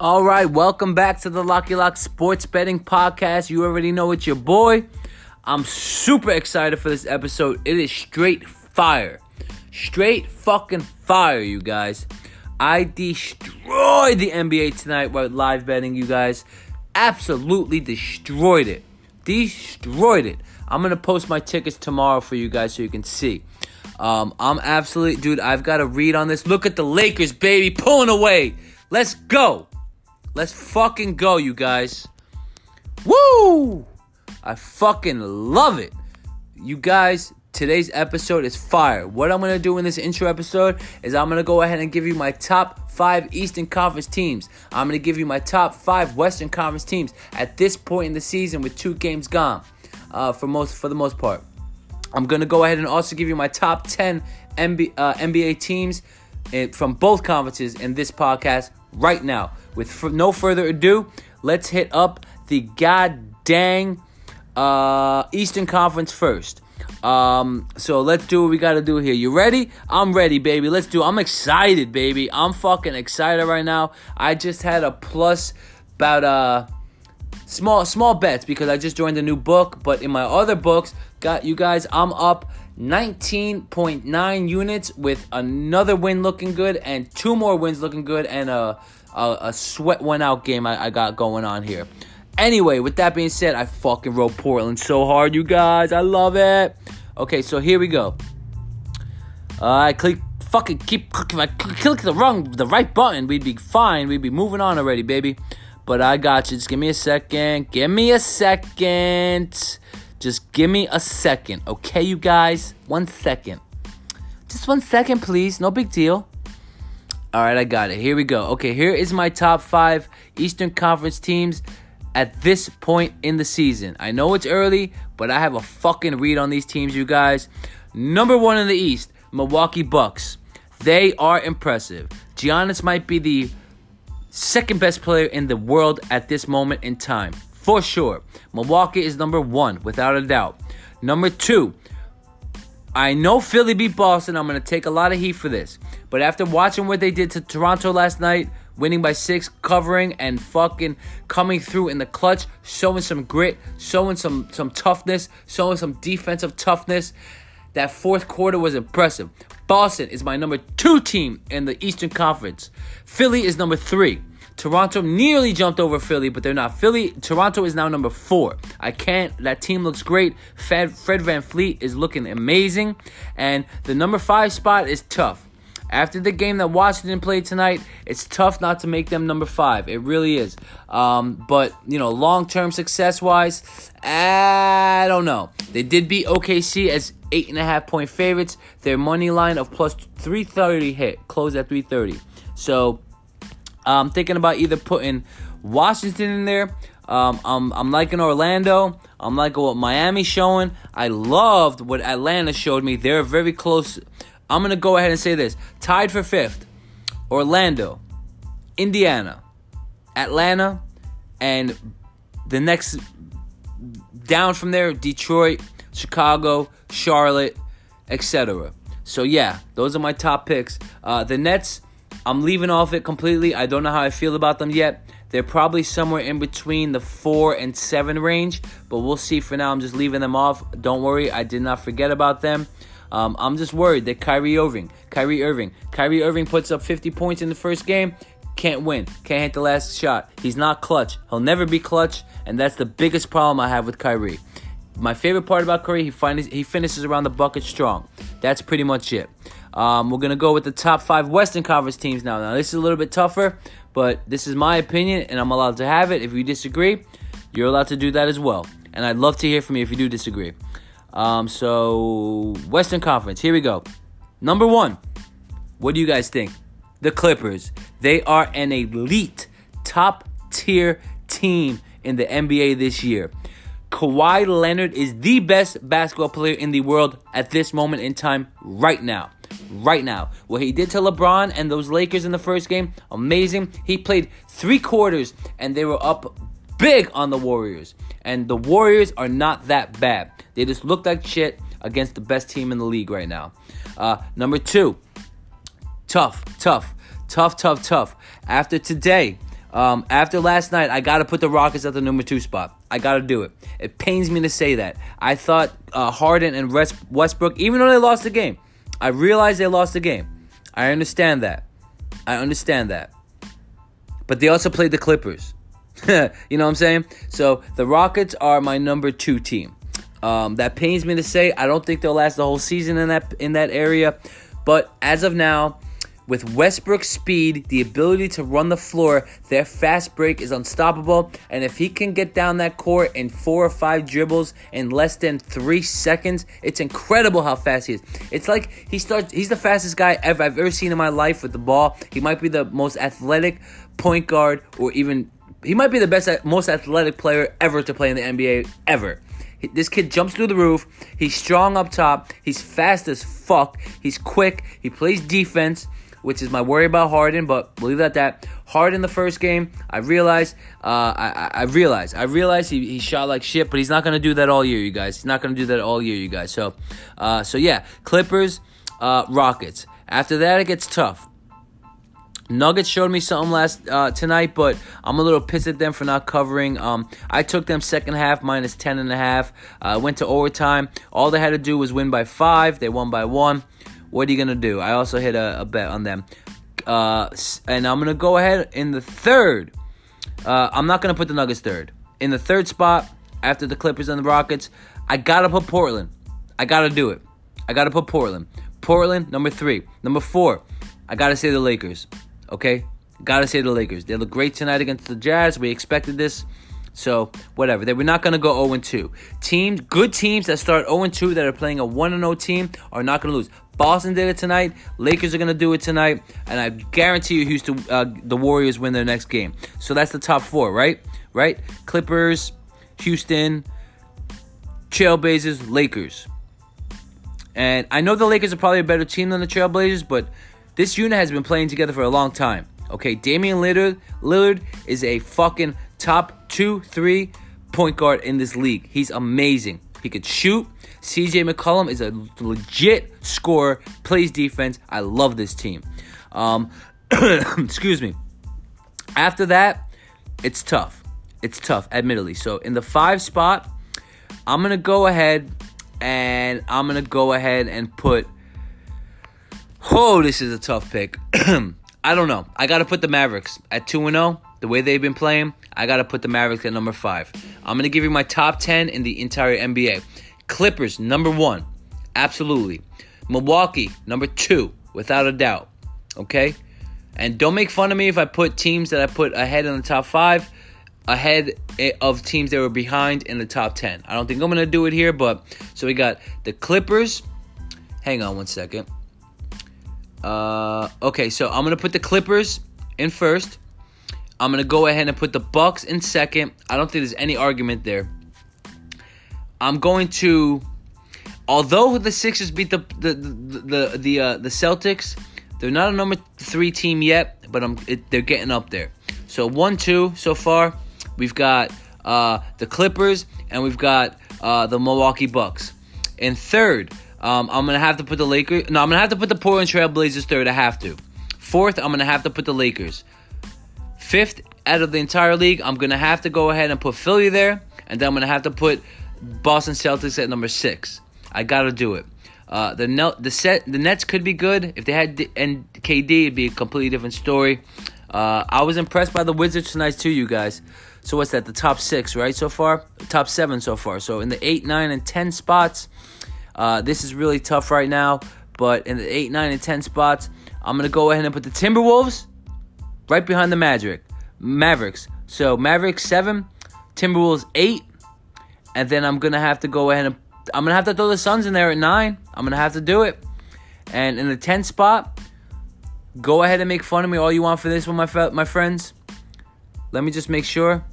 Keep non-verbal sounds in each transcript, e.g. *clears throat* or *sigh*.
All right, welcome back to the Locky Lock Sports Betting Podcast. You already know it's your boy. I'm super excited for this episode. It is straight fire. Straight fucking fire, you guys. I destroyed the NBA tonight with live betting, you guys. Absolutely destroyed it. Destroyed it. I'm gonna post my tickets tomorrow for you guys so you can see. Um, I'm absolutely, dude. I've got to read on this. Look at the Lakers, baby, pulling away. Let's go. Let's fucking go, you guys. Woo! I fucking love it. You guys, today's episode is fire. What I'm gonna do in this intro episode is I'm gonna go ahead and give you my top five Eastern Conference teams. I'm gonna give you my top five Western Conference teams at this point in the season with two games gone. Uh, for most, for the most part, I'm gonna go ahead and also give you my top ten NBA, uh, NBA teams in, from both conferences in this podcast right now. With f- no further ado, let's hit up the god dang uh, Eastern Conference first. Um, so let's do what we gotta do here. You ready? I'm ready, baby. Let's do. I'm excited, baby. I'm fucking excited right now. I just had a plus about uh small small bets because I just joined a new book. But in my other books, got you guys, I'm up 19.9 units with another win looking good and two more wins looking good and a a, a sweat one out game I, I got going on here. Anyway, with that being said, I fucking wrote Portland so hard, you guys. I love it. Okay, so here we go. Uh, I click fucking keep clicking. I click the wrong, the right button, we'd be fine. We'd be moving on already, baby. But I got you. Just give me a second. Give me a second. Just give me a second, okay, you guys? One second. Just one second, please. No big deal. All right, I got it. Here we go. Okay, here is my top five Eastern Conference teams at this point in the season. I know it's early, but I have a fucking read on these teams, you guys. Number one in the East, Milwaukee Bucks. They are impressive. Giannis might be the second best player in the world at this moment in time. For sure. Milwaukee is number one, without a doubt. Number two, I know Philly beat Boston. I'm going to take a lot of heat for this. But after watching what they did to Toronto last night, winning by six, covering and fucking coming through in the clutch, showing some grit, showing some some toughness, showing some defensive toughness. That fourth quarter was impressive. Boston is my number two team in the Eastern Conference. Philly is number three. Toronto nearly jumped over Philly, but they're not. Philly, Toronto is now number four. I can't. That team looks great. Fred, Fred VanVleet is looking amazing. And the number five spot is tough. After the game that Washington played tonight, it's tough not to make them number five. It really is. Um, but, you know, long term success wise, I don't know. They did beat OKC as eight and a half point favorites. Their money line of plus 330 hit, closed at 330. So, I'm thinking about either putting Washington in there. Um, I'm, I'm liking Orlando. I'm liking what Miami's showing. I loved what Atlanta showed me. They're very close. I'm going to go ahead and say this tied for fifth Orlando, Indiana, Atlanta, and the next down from there Detroit, Chicago, Charlotte, etc. So, yeah, those are my top picks. Uh, the Nets. I'm leaving off it completely. I don't know how I feel about them yet. They're probably somewhere in between the four and seven range, but we'll see. For now, I'm just leaving them off. Don't worry, I did not forget about them. Um, I'm just worried that Kyrie Irving, Kyrie Irving, Kyrie Irving puts up 50 points in the first game, can't win, can't hit the last shot. He's not clutch. He'll never be clutch, and that's the biggest problem I have with Kyrie. My favorite part about Curry, he, finds, he finishes around the bucket strong. That's pretty much it. Um, we're gonna go with the top five Western Conference teams now. Now this is a little bit tougher, but this is my opinion, and I'm allowed to have it. If you disagree, you're allowed to do that as well. And I'd love to hear from you if you do disagree. Um, so Western Conference, here we go. Number one, what do you guys think? The Clippers. They are an elite, top tier team in the NBA this year. Kawhi Leonard is the best basketball player in the world at this moment in time, right now. right now. What he did to LeBron and those Lakers in the first game, amazing. He played three quarters and they were up big on the Warriors. And the Warriors are not that bad. They just look like shit against the best team in the league right now. Uh, number two, tough, tough, tough, tough, tough. After today, um, after last night, I got to put the Rockets at the number two spot. I got to do it. It pains me to say that. I thought uh, Harden and Westbrook, even though they lost the game, I realize they lost the game. I understand that. I understand that. But they also played the Clippers. *laughs* you know what I'm saying? So the Rockets are my number two team. Um, that pains me to say. I don't think they'll last the whole season in that in that area. But as of now, with Westbrook's speed, the ability to run the floor, their fast break is unstoppable. And if he can get down that court in four or five dribbles in less than three seconds, it's incredible how fast he is. It's like he starts. He's the fastest guy ever I've ever seen in my life with the ball. He might be the most athletic point guard, or even he might be the best, most athletic player ever to play in the NBA ever. This kid jumps through the roof. He's strong up top. He's fast as fuck. He's quick. He plays defense which is my worry about Harden, but believe that that. Harden the first game, I realized, uh, I, I realized, I realized he, he shot like shit, but he's not gonna do that all year, you guys. He's not gonna do that all year, you guys. So, uh, so yeah, Clippers, uh, Rockets. After that, it gets tough. Nuggets showed me something last uh, tonight, but I'm a little pissed at them for not covering. Um, I took them second half minus ten and a half. Uh, went to overtime. All they had to do was win by five. They won by one. What are you gonna do? I also hit a, a bet on them, uh, and I'm gonna go ahead in the third. Uh, I'm not gonna put the Nuggets third. In the third spot after the Clippers and the Rockets, I gotta put Portland. I gotta do it. I gotta put Portland. Portland number three. Number four, I gotta say the Lakers. Okay, gotta say the Lakers. They look great tonight against the Jazz. We expected this. So, whatever. They, we're not going to go 0 2. Teams, good teams that start 0 2 that are playing a 1 0 team are not going to lose. Boston did it tonight. Lakers are going to do it tonight. And I guarantee you, Houston, uh, the Warriors win their next game. So that's the top four, right? Right? Clippers, Houston, Trailblazers, Lakers. And I know the Lakers are probably a better team than the Trailblazers, but this unit has been playing together for a long time. Okay, Damian Lillard, Lillard is a fucking top two, three point guard in this league. He's amazing. He could shoot. CJ McCollum is a legit scorer, plays defense. I love this team. Um, *coughs* excuse me. After that, it's tough. It's tough, admittedly. So in the five spot, I'm gonna go ahead and I'm gonna go ahead and put. Oh, this is a tough pick. *clears throat* I don't know. I gotta put the Mavericks at two and zero. Oh. The way they've been playing, I got to put the Mavericks at number five. I'm going to give you my top 10 in the entire NBA. Clippers, number one. Absolutely. Milwaukee, number two, without a doubt. Okay? And don't make fun of me if I put teams that I put ahead in the top five ahead of teams that were behind in the top 10. I don't think I'm going to do it here, but so we got the Clippers. Hang on one second. Uh, okay, so I'm to put the Clippers in first. I'm gonna go ahead and put the Bucks in second. I don't think there's any argument there. I'm going to, although the Sixers beat the the the the the, uh, the Celtics, they're not a number three team yet, but I'm it, they're getting up there. So one two so far. We've got uh, the Clippers and we've got uh, the Milwaukee Bucks. In third, um, I'm gonna have to put the Lakers. No, I'm gonna have to put the Portland Trailblazers third. I have to. Fourth, I'm gonna have to put the Lakers. Fifth out of the entire league, I'm gonna have to go ahead and put Philly there, and then I'm gonna have to put Boston Celtics at number six. I gotta do it. Uh, the the set the Nets could be good if they had D- and KD. It'd be a completely different story. Uh, I was impressed by the Wizards tonight too, you guys. So what's that? The top six, right? So far, top seven so far. So in the eight, nine, and ten spots, uh, this is really tough right now. But in the eight, nine, and ten spots, I'm gonna go ahead and put the Timberwolves right behind the Magic, Mavericks. So Mavericks seven, Timberwolves eight, and then I'm gonna have to go ahead and I'm gonna have to throw the Suns in there at nine. I'm gonna have to do it. And in the 10th spot, go ahead and make fun of me all you want for this one, my my friends. Let me just make sure.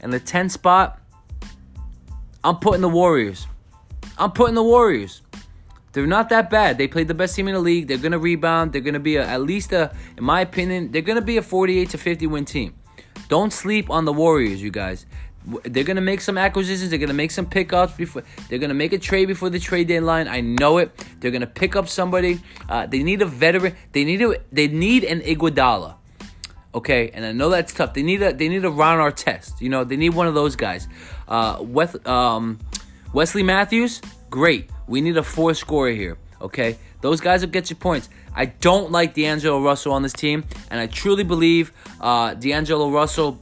In the 10th spot, I'm putting the Warriors. I'm putting the Warriors. They're not that bad. They played the best team in the league. They're gonna rebound. They're gonna be a, at least a, in my opinion, they're gonna be a 48 to 50 win team. Don't sleep on the Warriors, you guys. They're gonna make some acquisitions. They're gonna make some pickups before. They're gonna make a trade before the trade deadline. I know it. They're gonna pick up somebody. Uh, they need a veteran. They need a. They need an Iguodala. Okay, and I know that's tough. They need a. They need a Ron Artest. You know, they need one of those guys. Uh, Weth, um, Wesley Matthews, great. We need a four scorer here. Okay, those guys will get you points. I don't like D'Angelo Russell on this team, and I truly believe uh, D'Angelo Russell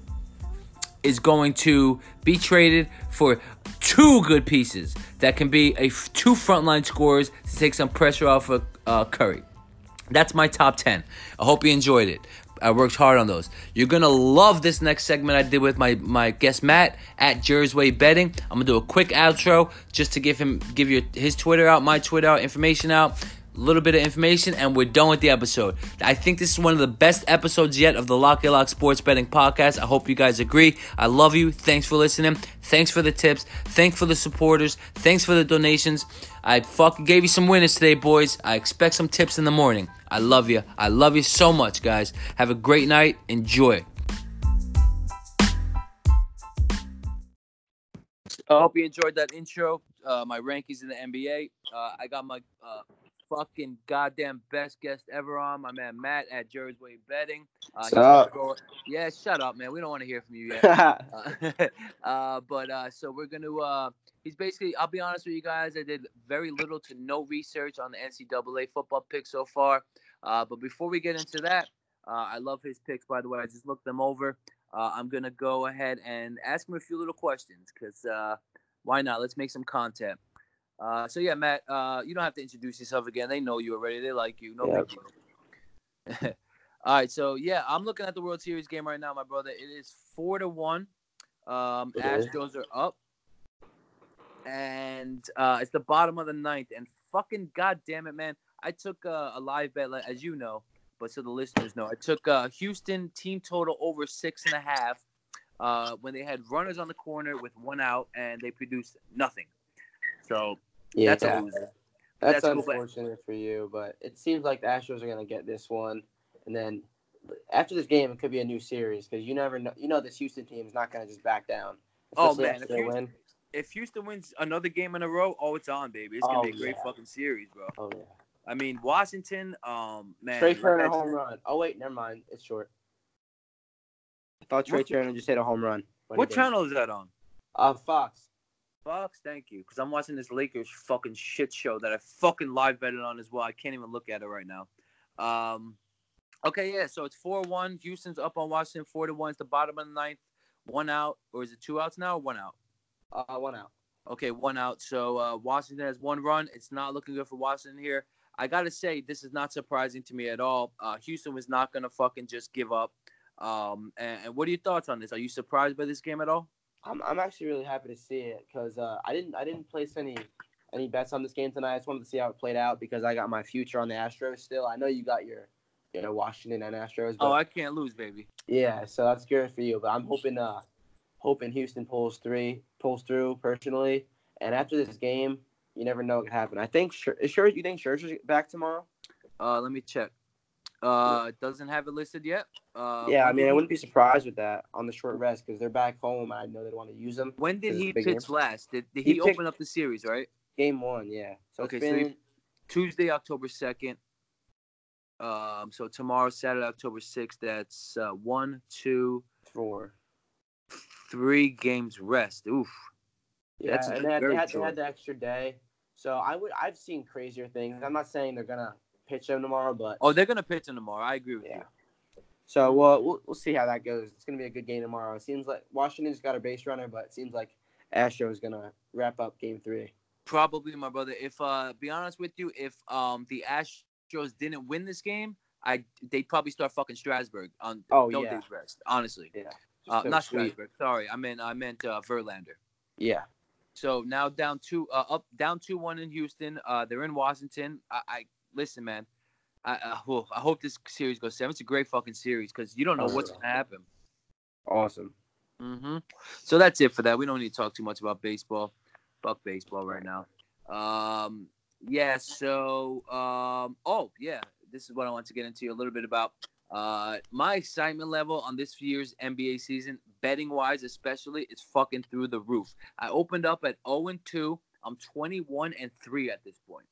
is going to be traded for two good pieces that can be a f- two frontline scorers to take some pressure off of uh, Curry. That's my top 10. I hope you enjoyed it. I worked hard on those. You're gonna love this next segment I did with my, my guest Matt at Jersey Betting. I'm gonna do a quick outro just to give him give you his Twitter out, my Twitter out, information out a little bit of information, and we're done with the episode. I think this is one of the best episodes yet of the Lock Lock Sports Betting Podcast. I hope you guys agree. I love you. Thanks for listening. Thanks for the tips. Thanks for the supporters. Thanks for the donations. I fucking gave you some winners today, boys. I expect some tips in the morning. I love you. I love you so much, guys. Have a great night. Enjoy. I hope you enjoyed that intro. Uh, my rankings in the NBA. Uh, I got my uh, fucking goddamn best guest ever on, my man Matt at Jersey Betting. Uh, shut up. Go, yeah, shut up, man. We don't want to hear from you yet. *laughs* uh, *laughs* uh, but uh, so we're gonna. Uh, he's basically. I'll be honest with you guys. I did very little to no research on the NCAA football pick so far. Uh, but before we get into that, uh, I love his picks. By the way, I just looked them over. Uh, I'm gonna go ahead and ask him a few little questions because uh, why not? Let's make some content. Uh, so yeah, Matt, uh, you don't have to introduce yourself again. They know you already. They like you. No big deal. *laughs* All right, so yeah, I'm looking at the World Series game right now, my brother. It is four to one. Um, okay. Astros are up, and uh, it's the bottom of the ninth. And fucking goddamn it, man! I took uh, a live bet, as you know, but so the listeners know, I took uh, Houston team total over six and a half uh, when they had runners on the corner with one out, and they produced nothing. So yeah, that's a loser. That's, that's unfortunate cool, for you, but it seems like the Astros are gonna get this one, and then after this game, it could be a new series because you never know. You know, this Houston team is not gonna just back down. Oh man, if Houston, if Houston, wins another game in a row, oh, it's on, baby. It's gonna oh, be a great yeah. fucking series, bro. Oh yeah. I mean, Washington, um, man. Trea Turner home run. Oh wait, never mind. It's short. I thought Trea what? Turner just hit a home run. What channel is that on? Uh, Fox. Fox, thank you. Because I'm watching this Lakers fucking shit show that I fucking live betted on as well. I can't even look at it right now. Um, okay, yeah. So it's four one. Houston's up on Washington four to one. It's the bottom of the ninth. One out, or is it two outs now? one out. Uh, one out. Okay, one out. So uh, Washington has one run. It's not looking good for Washington here. I gotta say, this is not surprising to me at all. Uh, Houston was not gonna fucking just give up. Um, and, and what are your thoughts on this? Are you surprised by this game at all? I'm I'm actually really happy to see it because uh, I didn't I didn't place any any bets on this game tonight. I just wanted to see how it played out because I got my future on the Astros still. I know you got your you know Washington and Astros. But, oh, I can't lose, baby. Yeah, so that's good for you. But I'm hoping uh hoping Houston pulls three pulls through personally. And after this game, you never know what could happen. I think sure, sure you think Scherzer's back tomorrow? Uh, let me check. Uh, doesn't have it listed yet. Uh, yeah, I mean, I wouldn't be surprised with that on the short rest because they're back home. I know they want to use them. When did he pitch game. last? Did, did he, he open up the series? Right. Game one, yeah. So okay, been... so Tuesday, October second. Um, so tomorrow, Saturday, October sixth. That's uh, one, two, four, three games rest. Oof. Yeah, that's and they had, they had, they had the extra day. So I would I've seen crazier things. I'm not saying they're gonna pitch him tomorrow, but oh, they're gonna pitch him tomorrow. I agree with yeah. you. So well, we'll we'll see how that goes. It's gonna be a good game tomorrow. It seems like Washington's got a base runner, but it seems like Astros gonna wrap up Game Three. Probably, my brother. If uh, be honest with you, if um the Astros didn't win this game, I they'd probably start fucking Strasburg on oh, no yeah. days rest. Honestly, yeah. Uh, so not sweet. Strasburg. Sorry, I meant I meant uh, Verlander. Yeah. So now down two, uh, up down two one in Houston. Uh, they're in Washington. I, I listen, man. I, I, I hope this series goes seven. It's a great fucking series because you don't know what's gonna happen. Awesome. Mm-hmm. So that's it for that. We don't need to talk too much about baseball. Fuck baseball right now. Um, Yeah. So, um, oh yeah, this is what I want to get into a little bit about. Uh, my excitement level on this year's NBA season, betting wise especially, is fucking through the roof. I opened up at 0 and 2. I'm 21 and 3 at this point.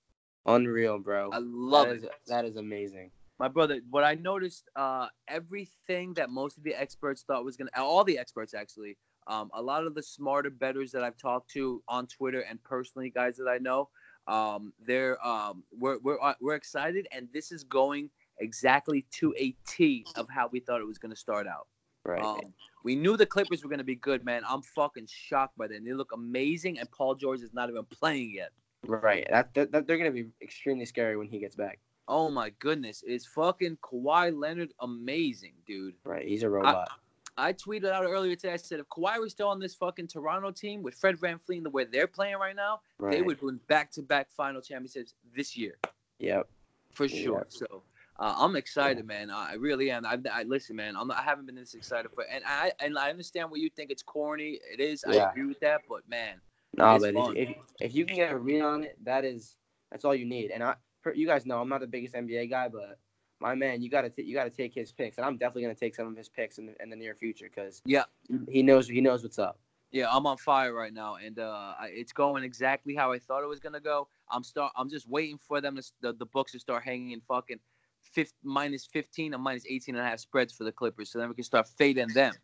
Unreal, bro. I love that it. is, that is amazing. My brother, what I noticed, uh, everything that most of the experts thought was gonna, all the experts actually, um, a lot of the smarter betters that I've talked to on Twitter and personally, guys that I know, um, they're, um, we're, we're, uh, we're excited, and this is going exactly to a T of how we thought it was gonna start out. Right. Um, we knew the Clippers were gonna be good, man. I'm fucking shocked by them. They look amazing, and Paul George is not even playing yet. right. That, that, that they're gonna be extremely scary when he gets back. Oh my goodness, is fucking Kawhi Leonard amazing, dude? Right. He's a robot. I tweeted out earlier today. I said if Kawhi was still on this fucking Toronto team with Fred VanVleet the way they're playing right now, right. they would win back-to-back final championships this year Yep. for sure. So uh, I'm excited, man. I really am. I, I listen, man. I'm not, I haven't been this excited for, and I and I understand what you think. It's corny. It is. I agree with that. But man, No, but if, if if you can get a read on it, that is that's all you need. And I, you guys know, I'm not the biggest NBA guy, but my man, you gotta t- you gotta take his picks, and I'm definitely gonna take some of his picks in the, in the near future because Yeah. he knows he knows what's up. yeah, I'm on fire right now, and uh, it's going exactly how I thought it was gonna go. I'm start. I'm just waiting for them to the, the books to start hanging in fucking. 50, minus 15 and minus 18 and a half spreads for the Clippers, so then we can start fading them.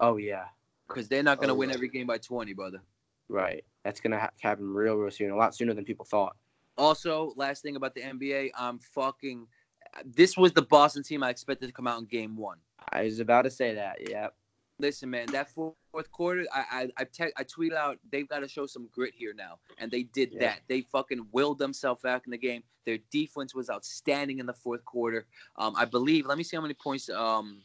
Oh yeah, because they're not going to Oh, win yeah. every game by 20, brother. right. That's gonna ha- happen real real soon, a lot sooner than people thought. Also, last thing about the NBA, I'm fucking. This was the Boston team I expected to come out in game one. I was about to say that. Yeah. Listen, man, that fourth quarter, I I I, te- I tweeted out they've got to show some grit here now, and they did Yeah. that. They fucking willed themselves back in the game. Their defense was outstanding in the fourth quarter. Um, I believe. Let me see how many points. Um,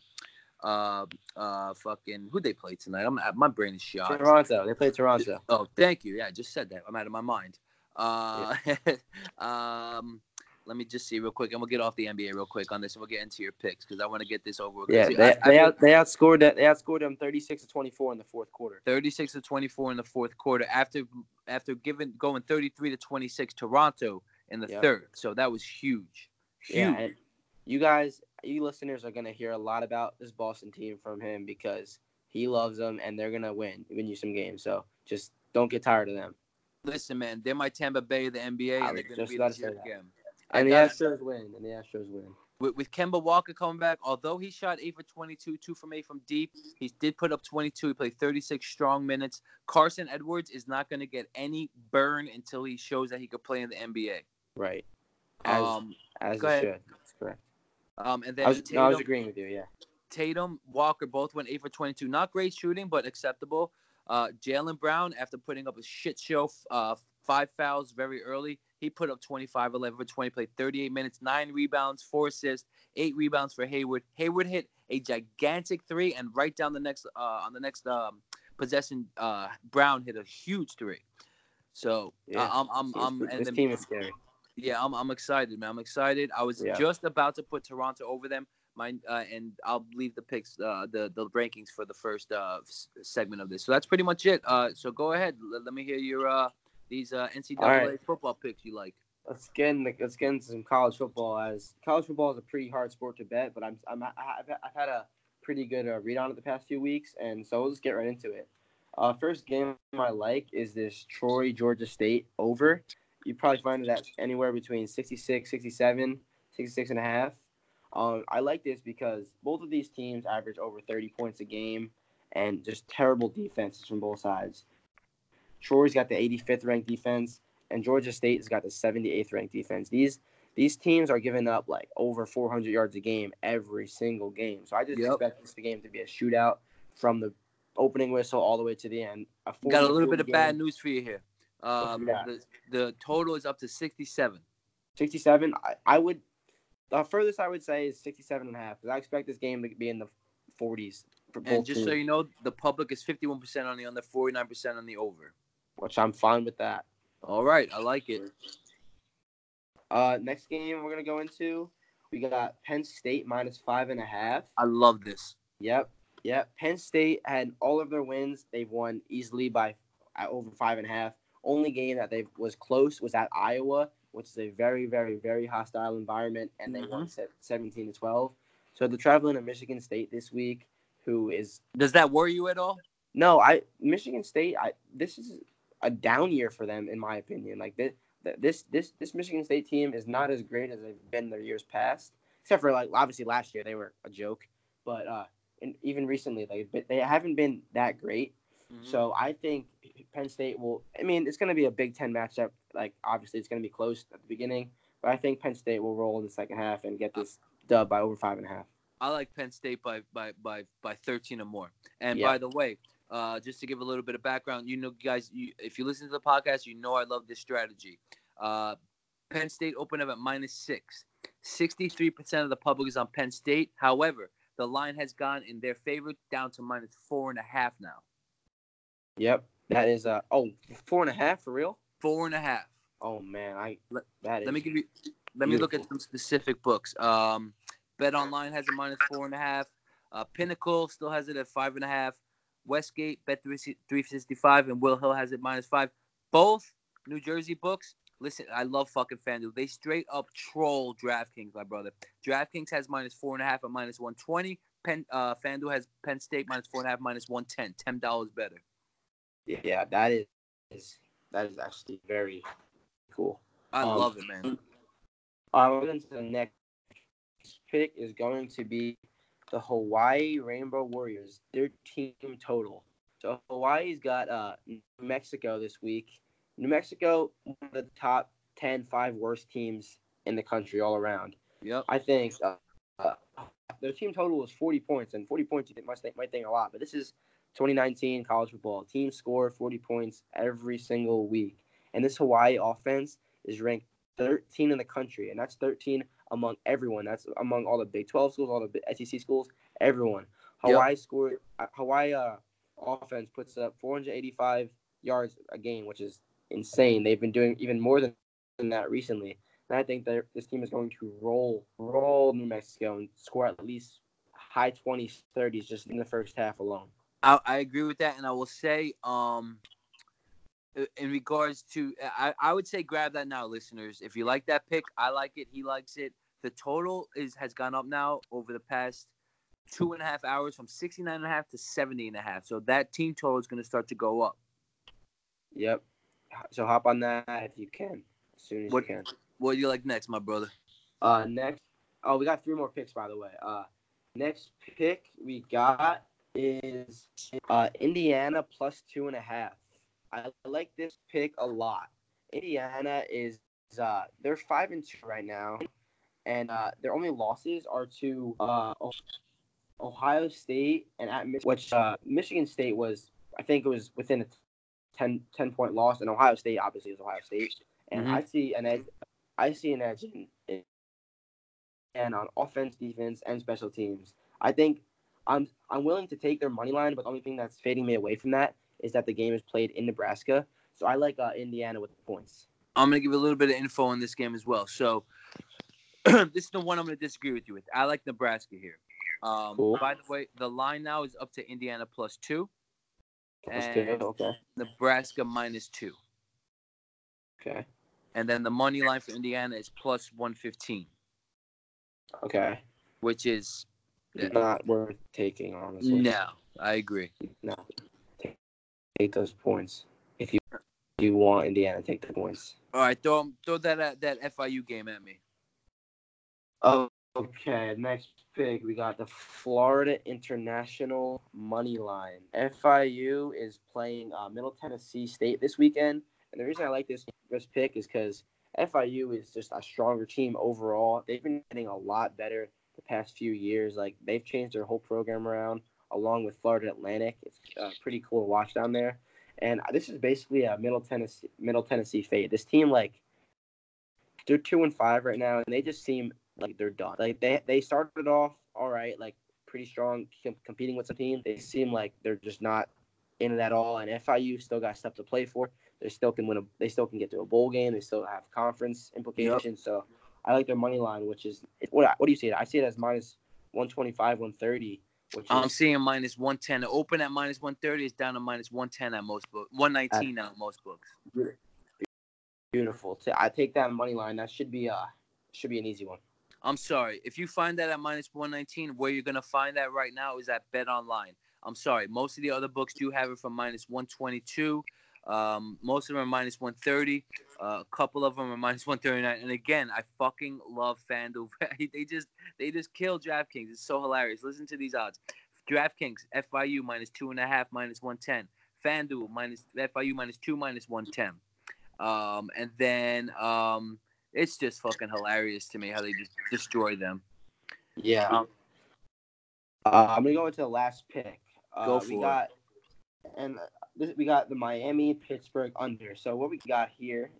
uh, uh, fucking who they play tonight? I'm my brain is shot. Toronto. They played Toronto. Oh, thank you. Yeah, I just said that. I'm out of my mind. Uh, *laughs* um, let me just see real quick, and we'll get off the NBA real quick on this, and we'll get into your picks because I want to get this over. with. Yeah, See, they, I- I they, out, they outscored that. They outscored them 36 to 24 in the fourth quarter. 36 to 24 in the fourth quarter after after giving going 33 to 26 Toronto in the Yep. third. So that was huge. Huge. Yeah, you guys, you listeners are gonna hear a lot about this Boston team from him because he loves them and they're gonna win, win you some games. So just don't get tired of them. Listen, man, they're my Tampa Bay of the NBA, I and they're just be this year again. And the Astros win. And the Astros win. with, with Kemba Walker coming back, although he shot 8 for 22, 2 from 8 from deep, he did put up 22. He played 36 strong minutes. Carson Edwards is not going to get any burn until he shows that he could play in the NBA. Right. As Um, as go should. That's correct. um, and then I was, Tatum, no, I was agreeing with you. Yeah. Tatum, Walker both went 8 for 22. Not great shooting, but acceptable. Uh, Jaylen Brown, after putting up a shit show, uh, five fouls very early, he put up 25, 11 for 20, played 38 minutes, nine rebounds, four assists, eight rebounds for Hayward. Hayward hit a gigantic three, and right down the next uh, on the next um, possession, uh, Brown hit a huge three. So Yeah. uh, I'm, I'm, This- I'm, this and then, team is scary. yeah, I'm, I'm excited, man. I'm excited. I was Yeah. just about to put Toronto over them. My, uh, and I'll leave the picks, uh, the the rankings for the first uh, s- segment of this. So that's pretty much it. Uh, so go ahead. Let, let me hear your uh, these uh, NCAA right. football picks you like. Let's get in, let's get into some college football. As college football is a pretty hard sport to bet, but I'm, I'm I've, I've had a pretty good uh, read on it the past few weeks, and so we'll just get right into it. Uh, first game I like is this Troy Georgia State over. You probably find it at anywhere between 66, 67, 66 and a half. Um, I like this because both of these teams average over 30 points a game and just terrible defenses from both sides. Troy's got the 85th ranked defense, and Georgia State has got the 78th ranked defense. These these teams are giving up like over 400 yards a game every single game. So I just Yep. expect this game to be a shootout from the opening whistle all the way to the end. A Got a little bit of game. bad news for you here. Um, the, the total is up to 67. 67. I, I would the furthest I would say is 67 and a half because I expect this game to be in the 40s And just so you know, the public is 51% on the under, 49% on the over. Which I'm fine with that. All right, I like it. Uh, next game we're gonna go into, we got Penn State minus five and a half. I love this. Yep, yep. Penn State had all of their wins. They've won easily by uh, over five and a half. Only game that they was close was at Iowa which is a very, very, very hostile environment, and they Mm-hmm. won 17 to 12. So they're traveling to Michigan State this week, who is Does that worry you at all? no, I Michigan State. I this is a down year for them, in my opinion. Like this, this, this, this Michigan State team is not as great as they've been their years past, except for like obviously last year they were a joke, but uh, and even recently like they haven't been that great. Mm-hmm. So I think Penn State will. I mean, it's going to be a Big Ten matchup. Like obviously, it's going to be close at the beginning, but I think Penn State will roll in the second half and get this dub by over five and a half. I like Penn State by by by by 13 or more. And Yeah. by the way, uh, just to give a little bit of background, you know, guys, you, if you listen to the podcast, you know I love this strategy. Uh, Penn State opened up at minus six. 63% of the public is on Penn State. However, the line has gone in their favor down to minus four and a half now. Yep, that is uh oh four and a half for real. Four and a half. Oh man, I Let- is Let me give you. Let me look at some specific books. Um, Bet Online has a minus four and a half. Uh, Pinnacle still has it at five and a half. Westgate Bet three sixty five and Will Hill has it minus five. Both New Jersey books. Listen, I love fucking FanDuel. They straight up troll DraftKings, my brother. DraftKings has minus four and a half at minus one twenty. Penn uh, FanDuel has Penn State minus four and a half, minus one ten. Ten dollars better. yeah, that is, is that is actually very cool. I Um, love it, man. Uh, moving to the next pick is going to be the Hawaii Rainbow Warriors. Their team total. So Hawaii's got uh, New Mexico this week. New Mexico, one of the top 10, five worst teams in the country all around. Yep. I think uh, uh, their team total was 40 points, and 40 points you think, might think might think a lot, but this is 2019 college football. Teams score 40 points every single week, and this Hawaii offense is ranked 13 in the country, and that's 13 among everyone. That's among all the Big 12 schools, all the SEC schools, everyone. Yep. Hawaii scored. uh, Hawaii uh, offense puts up 485 yards a game, which is insane. They've been doing even more than, than that recently. And I think that this team is going to roll roll New Mexico and score at least high 20s, 30s just in the first half alone. I, I agree with that, and I will say, um, in regards to, I, I would say grab that now, listeners. If you like that pick, I like it. He likes it. The total is has gone up now over the past two and a half hours from 69 and a half to 70 and a half. So that team total is going to start to go up. Yep. So hop on that if you can, as soon as What- you can. What do you like next, my brother? Uh, next, oh, we got three more picks, by the way. Uh, next pick we got is uh, Indiana plus two and a half. I like this pick a lot. Indiana is uh, they're five and two right now, and uh, their only losses are to uh, Oh- Ohio State and at Mich- which uh, Michigan State was I think it was within a 10, 10 point loss, and Ohio State obviously is Ohio State, and Mhm. I see an edge. I see an edge in, in and on offense, defense, and special teams. I think I'm I'm willing to take their money line, but the only thing that's fading me away from that is that the game is played in Nebraska. So I like uh, Indiana with the points. I'm going to give a little bit of info on this game as well. So *clears throat* this is the one I'm going to disagree with you with. I like Nebraska here. Um, Cool. By the way, the line now is up to Indiana plus two. And good. Okay. Nebraska minus two. Okay. And then the money line for Indiana is plus 115, Okay. which is Yeah. Not worth taking, honestly. no, I agree. No. Take, take those points if you you want Indiana. Take the points. All right, throw throw that uh, that FIU game at me. Oh, okay. Next pick, we got the Florida International money line. FIU is playing uh, Middle Tennessee State this weekend, and the reason I like this this pick is because FIU is just a stronger team overall. They've been getting a lot better the past few years. Like they've changed their whole program around, along with Florida Atlantic. It's uh, pretty cool to watch down there. And this is basically a Middle Tennessee Middle Tennessee fate. This team like they're two and five right now, and they just seem like they're done. Like they they started off all right, like pretty strong, com- competing with some team. They seem like they're just not in it at all. And FIU still got stuff to play for. They still can win a. They still can get to a bowl game. They still have conference implications. So I like their money line, which is what what do you see it? I see it as minus one twenty five, one thirty. Which I'm seeing minus 110. The open at minus 130 is down to minus 110 at most books. 119 now at most books. Beautiful. I take that money line. That should be uh should be an easy one. I'm sorry. If you find that at minus 119, where you're gonna find that right now is at Bet Online. I'm sorry. Most of the other books do have it from minus 122. Um, most of them are minus 130. Uh, a couple of them are *laughs* minus 139. And again, I fucking love FanDuel. *laughs* they just they just kill DraftKings. It's so hilarious. Listen to these odds. DraftKings, FIU minus two and a half, minus 110. FanDuel minus FIU minus two, minus 110. Um, and then um, it's just fucking hilarious to me how they just destroy them. Yeah. Um, uh, I'm gonna go into the last pick. Uh, go for we it. got and this, we got the Miami Pittsburgh under. So what we got here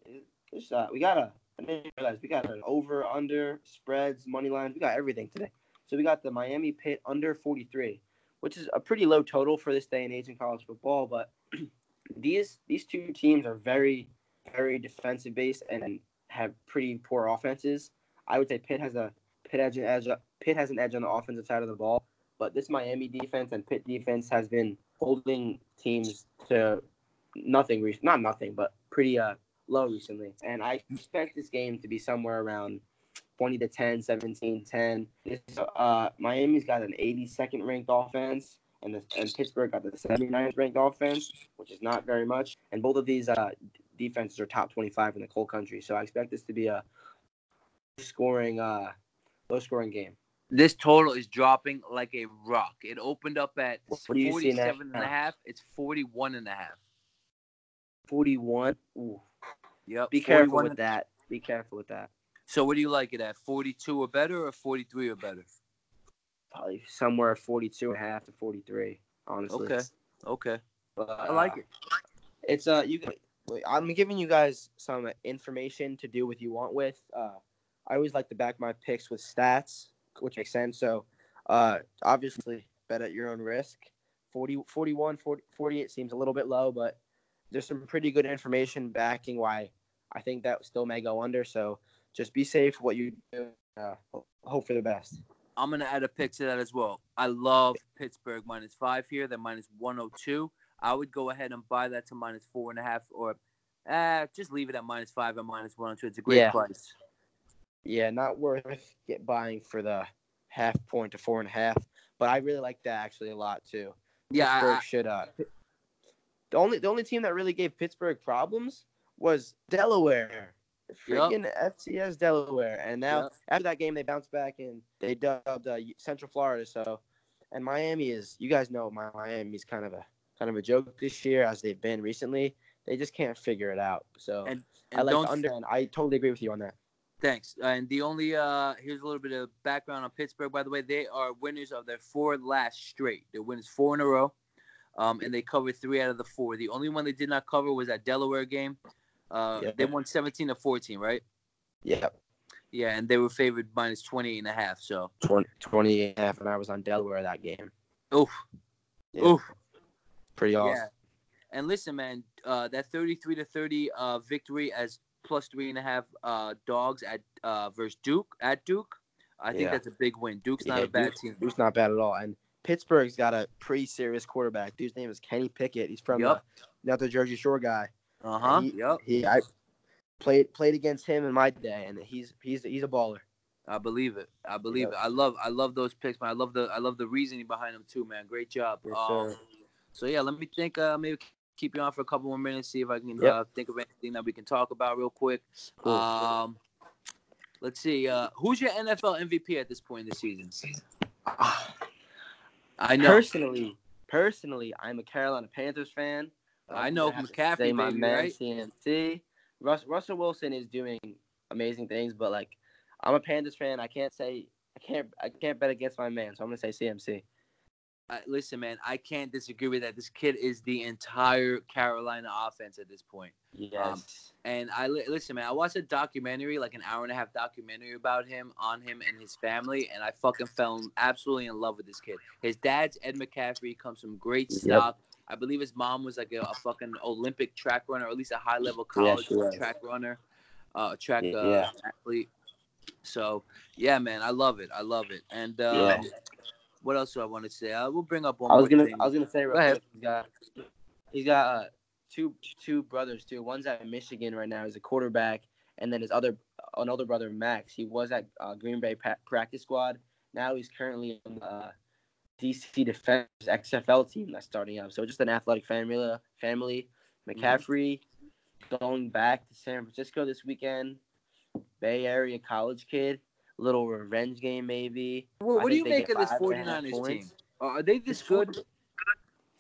is uh, we got a I didn't realize we got an over under spreads money lines. We got everything today. So we got the Miami Pitt under 43, which is a pretty low total for this day and age in college football. But *clears throat* these these two teams are very very defensive based and have pretty poor offenses. I would say Pitt has a Pitt an edge. Pitt has an edge on the offensive side of the ball, but this Miami defense and Pitt defense has been holding teams to nothing. Not nothing, but pretty uh low recently. And I expect this game to be somewhere around 20 to 10, 17, 10. This, uh, Miami's got an 82nd ranked offense, and the, and Pittsburgh got the 79th ranked offense, which is not very much. And both of these uh, defenses are top 25 in the whole country. So I expect this to be a scoring, uh, low scoring game. This total is dropping like a rock. It opened up at 47 and a half. It's 41 and a half. 41. Ooh. Yep. Be careful with that. Be careful with that. So what do you like it at? 42 or better or 43 or better? Probably somewhere 42 and a half to 43, honestly. Okay. Okay. But, I like it. It's uh you I'm giving you guys some information to do what you want with. Uh I always like to back my picks with stats, which makes sense. So, uh obviously bet at your own risk. 40 41 40, 48 seems a little bit low, but there's some pretty good information backing why I think that still may go under. So just be safe. What you do, uh, hope for the best. I'm gonna add a pick to that as well. I love Pittsburgh minus five here. They're minus 102. I would go ahead and buy that to minus four and a half, or uh, just leave it at minus five and minus 102. It's a great Yeah. price. Yeah, not worth get buying for the half point to four and a half. But I really like that actually a lot too. Yeah, Pittsburgh I, should. Uh, the only the only team that really gave Pittsburgh problems was Delaware. Freaking FCS Delaware, and now Yep. after that game they bounced back and they dubbed uh, Central Florida. So, and Miami is you guys know my Miami's kind of a kind of a joke this year as they've been recently. They just can't figure it out. So And- I like the under. And I totally agree with you on that. Thanks. And the only uh here's a little bit of background on Pittsburgh. By the way, they are winners of their four last straight. They're winners four in a row, um, and they covered three out of the four. The only one they did not cover was that Delaware game. Uh, Yeah. They won 17 to 14, right? Yeah, Yeah, and they were favored minus 28 and a half. So, 20, 20 and a half, and I was on Delaware that game. oof, Yeah. oof. Pretty awesome. Yeah. And listen, man, uh, that 33 to 30 uh, victory as plus three and a half uh, dogs at uh, versus Duke at Duke. I think Yeah. that's a big win. Duke's not Yeah, a bad team. Duke's not bad at all. And Pittsburgh's got a pretty serious quarterback. Dude's name is Kenny Pickett. He's from Yup. uh, another Jersey Shore guy. Uh huh. Yep. He I played played against him in my day, and he's he's he's a baller. I believe it. I believe Yeah. it. I love I love those picks, man. I love the I love the reasoning behind them too, man. Great job. Yes, um. So yeah, let me think. Uh, maybe keep you on for a couple more minutes, see if I can Yep. uh, think of anything that we can talk about real quick. Cool. Um, let's see. Uh, who's your NFL MVP at this point in the season? *sighs* I know. Personally, personally, I'm a Carolina Panthers fan. I know I McCaffrey, say my baby, man right? CMC. Russ, Russell Wilson is doing amazing things, but like I'm a Panthers fan. I can't say I can't I can't bet against my man, so I'm gonna say CMC. Uh, listen, man, I can't disagree with that. This kid is the entire Carolina offense at this point. Yes. And I listen, man. I watched a documentary, like an hour and a half documentary about him, on him and his family, and I fucking fell absolutely in love with this kid. His dad's Ed McCaffrey comes from great Yep. I believe his mom was like a, a fucking Olympic track runner, or at least a high level college was. track runner, uh, track Yeah, uh, yeah. athlete. So yeah, man, I love it. I love it. And um, Yeah. What else do I want to say? I will bring up one I more was gonna thing. I was gonna say Go ahead. he's got he's got uh, two two brothers too. One's at Michigan right now. He's a quarterback, and then his other another brother Max. He was at uh, Green Bay pa- practice squad. Now he's currently on the uh, DC Defense XFL team that's starting up. So just an athletic family. Family. McCaffrey going back to San Francisco this weekend. Bay Area college kid. Little revenge game maybe. What, what do you make of this five and a half 49ers team? Uh, are they this This good?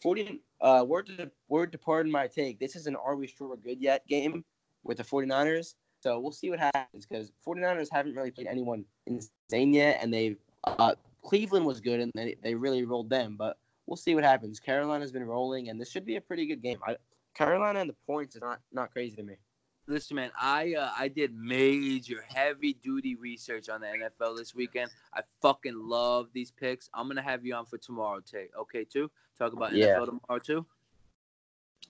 40 uh word to word to pardon my take. This is an are we sure we're good yet game with the 49ers. So we'll see what happens because 49ers haven't really played anyone insane yet and they uh Cleveland was good and they, they really rolled them, but we'll see what happens. Carolina's been rolling and this should be a pretty good game. I, Carolina and the points is not not crazy to me. Listen, man, I uh, I did major heavy duty research on the NFL this weekend. I fucking love these picks. I'm gonna have you on for tomorrow, Tay. Okay, too. Talk about Yeah. NFL tomorrow too.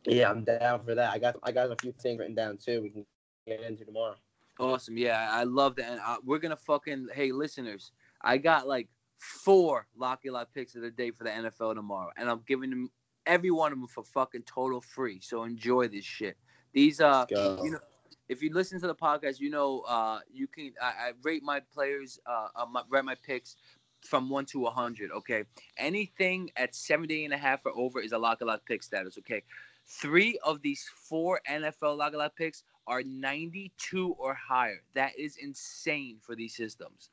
Yeah, I'm down for that. I got I got a few things written down too. We can get into tomorrow. Awesome. Yeah, I love that. And uh, we're gonna fucking hey listeners, I got like four Locky Lock picks of the day for the NFL tomorrow, and I'm giving them every one of them for fucking total free. So enjoy this shit. These uh, you know, if you listen to the podcast, you know uh, you can I, I rate my players, uh, uh my, rate my picks from one to a hundred. Okay, anything at 70 and a half or over is a lock a Lock pick status. Okay. Three of these four NFL lock a Lock picks are 92 or higher. That is insane for these systems.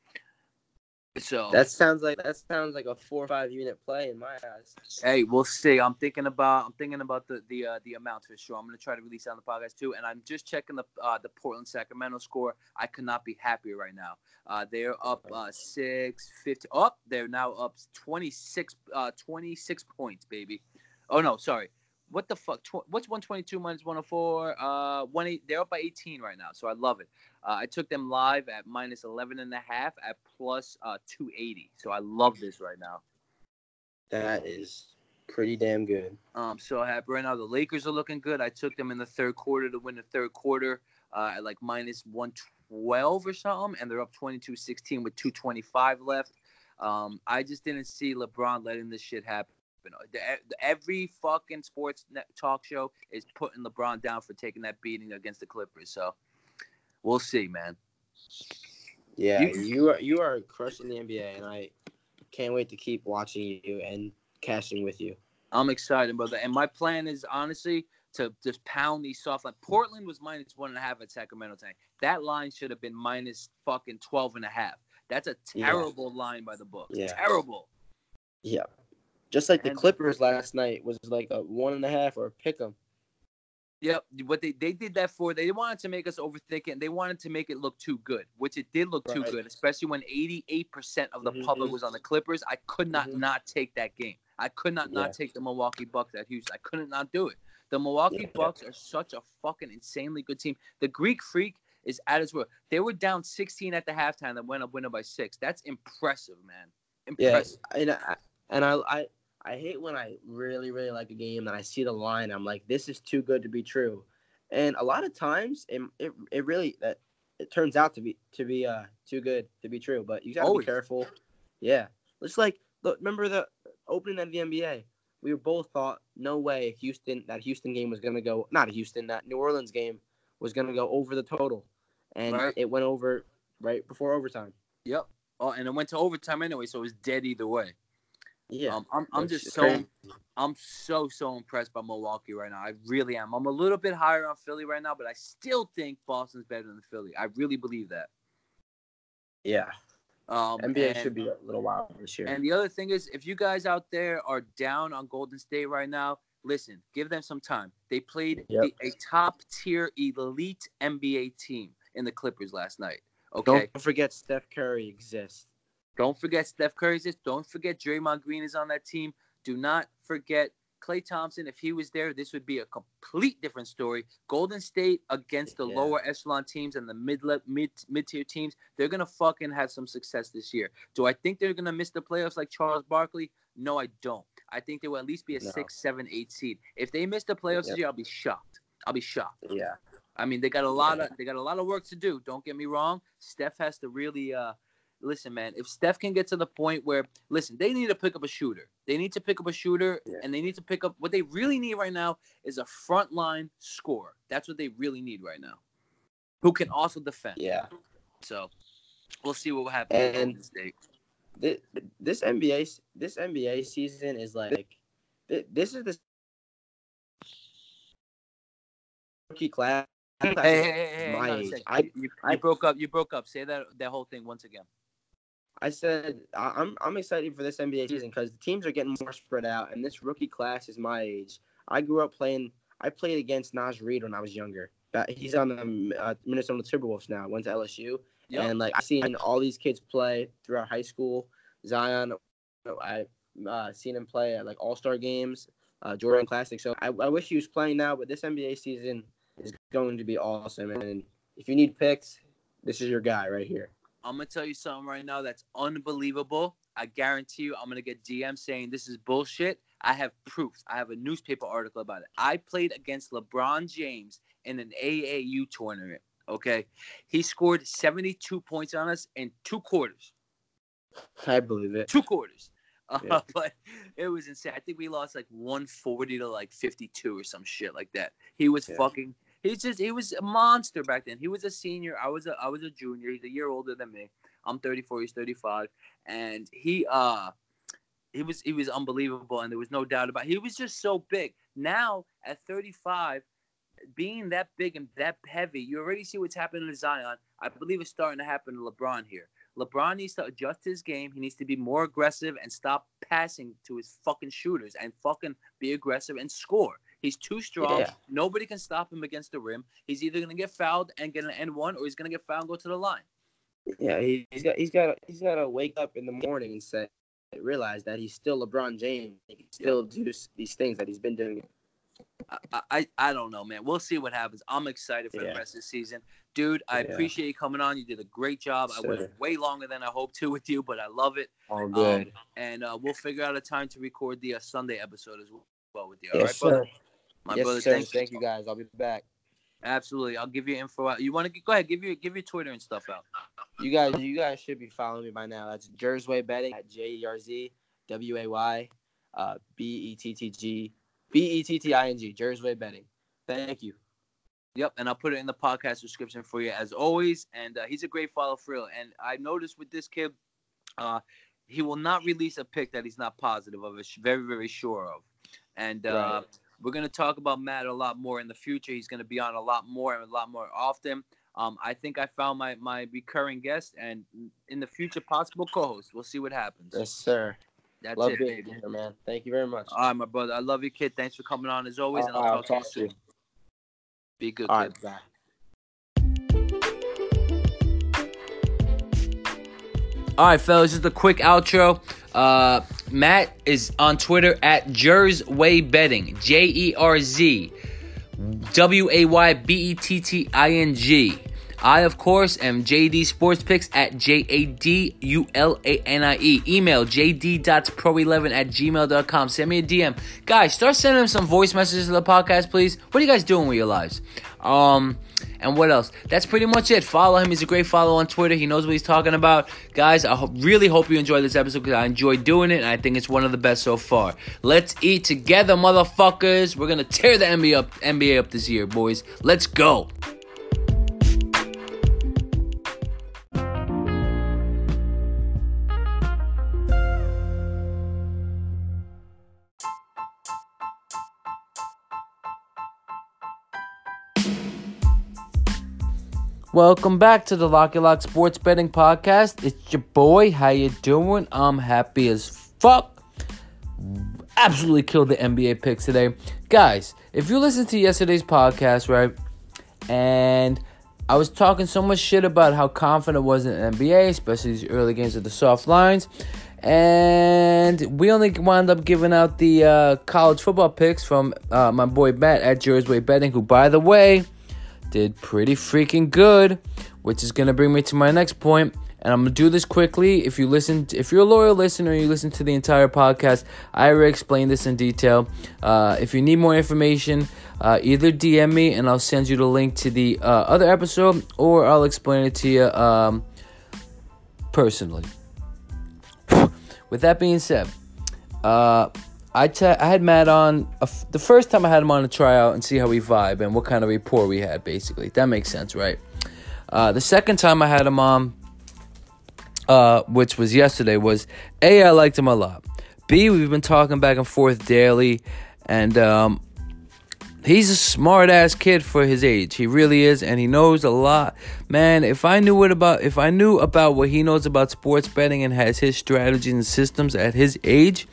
So That sounds like that sounds like a four or five unit play in my eyes. hey, we'll see. I'm thinking about I'm thinking about the the uh, the amounts for sure. I'm gonna try to release it on the podcast too. And I'm just checking the uh, the Portland Sacramento score. I could not be happier right now. Uh, they're up uh, six fifty. Up, they're now up 26 uh 26 points, baby. Oh no, sorry. What the fuck? Tw- what's 122 minus 104? Uh, one eight. They're up by 18 right now, so I love it. Uh, I took them live at minus 11 and a half at plus uh 280. So I love this right now. That is pretty damn good. Um, so happy right now. The Lakers are looking good. I took them in the third quarter to win the third quarter uh, at like minus 112 or something, and they're up 22 16 with 225 left. Um, I just didn't see LeBron letting this shit happen. Uh, the- the- Every fucking sports talk show is putting LeBron down for taking that beating against the Clippers. So we'll see, man. Yeah, You- you, are you are crushing the NBA, and I can't wait to keep watching you and cashing with you. I'm excited, brother. And my plan is honestly to just pound these soft line. Portland was minus one and a half at Sacramento tonight. That line should have been minus fucking 12 and a half. That's a Yeah. terrible line by the book. Yeah. Terrible. Yeah, just like the And- Clippers last night was like a one and a half or a pick 'em. Yep. What they, they did that for, they wanted to make us overthink it. And they wanted to make it look too good, which it did look too good, especially when 88% of the Mhm. public was on the Clippers. I could not Mhm. not take that game. I could not Yeah. not take the Milwaukee Bucks at Houston. I couldn't not do it. The Milwaukee Yeah. Bucks are such a fucking insanely good team. The Greek Freak is at his work. They were down 16 at the halftime that went up winner by six. That's impressive, man. Yeah, and I, and I, I I hate when I really really like a game and I see the line. I'm like, this is too good to be true. And a lot of times, it it, it really that it turns out to be to be uh too good to be true. But you gotta Always. be careful. Yeah, it's like look, remember the opening of the NBA. We were both thought no way Houston that Houston game was gonna go not Houston that New Orleans game was gonna go over the total, and Right. it went over right before overtime. Yep. Oh, and it went to overtime anyway, so it was dead either way. Yeah, Um, I'm, I'm just so crazy. I'm so so impressed by Milwaukee right now. I really am. I'm a little bit higher on Philly right now, but I still think Boston's better than Philly. I really believe that. yeah. Um, NBA and, should be a little wild this year. And the other thing is, if you guys out there are down on Golden State right now, listen, give them some time. They played Yep. a, a top tier elite NBA team in the Clippers last night. Okay. Don't forget Steph Curry exists. Don't forget Steph Curry's this. Don't forget Draymond Green is on that team. Do not forget Klay Thompson. If he was there, this would be a complete different story. Golden State against the Yeah. lower echelon teams and the mid mid mid tier teams, they're gonna fucking have some success this year. Do I think they're gonna miss the playoffs like Charles Barkley? No, I don't. I think they will at least be a No. six, seven, eight seed. If they miss the playoffs this year, I'll be shocked. I'll be shocked. Yeah. I mean, they got a lot of they got a lot of work to do. Don't get me wrong. Steph has to really uh listen, man, if Steph can get to the point where, listen, they need to pick up a shooter. They need to pick up a shooter, Yeah. and they need to pick up what they really need right now is a frontline scorer. That's what they really need right now, who can also defend. Yeah. So we'll see what happens And-. This, this NBA this NBA season is like this is the rookie class. Hey, hey, hey, hey, my age. I, you, you I- broke up. You broke up. Say that that whole thing once again. I said I'm I'm excited for this NBA season because the teams are getting more spread out, and this rookie class is my age. I grew up playing. I played against Naz Reid when I was younger. But he's on the uh, Minnesota Timberwolves now. Went to LSU, Yep. and like I've seen all these kids play throughout high school. Zion, I uh, seen him play at like All Star games, uh, Jordan Classic. So I, I wish he was playing now, but this NBA season is going to be awesome. And if you need picks, this is your guy right here. I'm gonna tell you something right now that's unbelievable. I guarantee you, I'm gonna get DM saying this is bullshit. I have proof. I have a newspaper article about it. I played against LeBron James in an AAU tournament. Okay, he scored 72 points on us in two quarters. I believe it. Two quarters. Uh, Yeah. *laughs* But it was insane. I think we lost like 140 to like 52 or some shit like that. He was Yeah. fucking. He's just he was a monster back then. He was a senior. I was a I was a junior. He's a year older than me. I'm 34. He's 35, and he uh he was he was unbelievable, and there was no doubt about. It. He was just so big. Now at 35, being that big and that heavy, you already see what's happening to Zion. I believe it's starting to happen to LeBron here. LeBron needs to adjust his game. He needs to be more aggressive and stop passing to his fucking shooters and fucking be aggressive and score. He's too strong. Yeah. Nobody can stop him against the rim. He's either gonna get fouled and get an N one, or he's gonna get fouled and go to the line. Yeah, he, he's got he's got he's got to wake up in the morning and say, realize that he's still LeBron James. He can still do these things that he's been doing. I, I I don't know, man. We'll see what happens. I'm excited for the rest of the season, dude. I Yeah. appreciate you coming on. You did a great job. I went way longer than I hoped to with you, but I love it. All good. and uh, we'll figure out a time to record the uh, Sunday episode as well with you. All right, yes, brother? sir. My yes, brother, sir. thank, Thank you guys. I'll be back. Absolutely, I'll give you info. Out. You want to go ahead? Give your give your Twitter and stuff out. You guys, you guys should be following me by now. That's Jerzway Betting at J E R Z W A Y uh, B E T T G B E T T I N G. Jerzway Betting. Thank you. Yep, and I'll put it in the podcast description for you as always. And uh, he's a great follow for real. And I noticed with this kid, uh, he will not release a pick that he's not positive of. Is very very sure of. And uh, Right. We're gonna talk about Matt a lot more in the future. He's gonna be on a lot more and a lot more often. Um, I think I found my my recurring guest, and in the future, possible co-host. We'll see what happens. Yes, sir. That's Love it, being baby. here, man. Thank you very much. All right, my brother. I love you, kid. Thanks for coming on as always, and I'll All right, talk, to you soon. Be good, All kid. right, bye. All right, fellas, just a quick outro. Uh, Matt is on Twitter at Jerzway Betting, J E R Z W A Y B E T T I N G. I, of course, am JD Sports Picks at J A D U L A N I E. Email jd.pro11 at gmail.com. Send me a DM. Guys, start sending them some voice messages to the podcast, please. What are you guys doing with your lives? Um, and what else? That's pretty much it. Follow him. He's a great follow on Twitter. He knows what he's talking about. Guys, I ho- really hope you enjoyed this episode because I enjoyed doing it and I think it's one of the best so far. Let's eat together, motherfuckers. We're going to tear the NBA up, NBA up this year, boys. Let's go. Welcome back to the Locky Lock Sports Betting Podcast. It's your boy. How you doing? I'm happy as fuck. Absolutely killed the NBA picks today. Guys, if you listen to yesterday's podcast, right, and I was talking so much shit about how confident I was in NBA, especially these early games of the soft lines, and we only wound up giving out the uh, college football picks from uh, my boy Matt at Jerzway Betting, who, by the way, did pretty freaking good, which is gonna bring me to my next point. And I'm gonna do this quickly. If you listen, if you're a loyal listener, you listen to the entire podcast. I already explained this in detail. Uh, if you need more information, uh, either DM me and I'll send you the link to the uh, other episode, or I'll explain it to you. Um, personally. With that being said, uh, I, I had Matt on the first time I had him on a tryout and see how we vibe and what kind of rapport we had, basically. That makes sense, right? Uh, the second time I had him on, uh, which was yesterday, was A, I liked him a lot. B, we've been talking back and forth daily, and um, he's a smart ass kid for his age. He really is, and he knows a lot. Man, if I knew what about if I knew about what he knows about sports betting and has his strategies and systems at his age,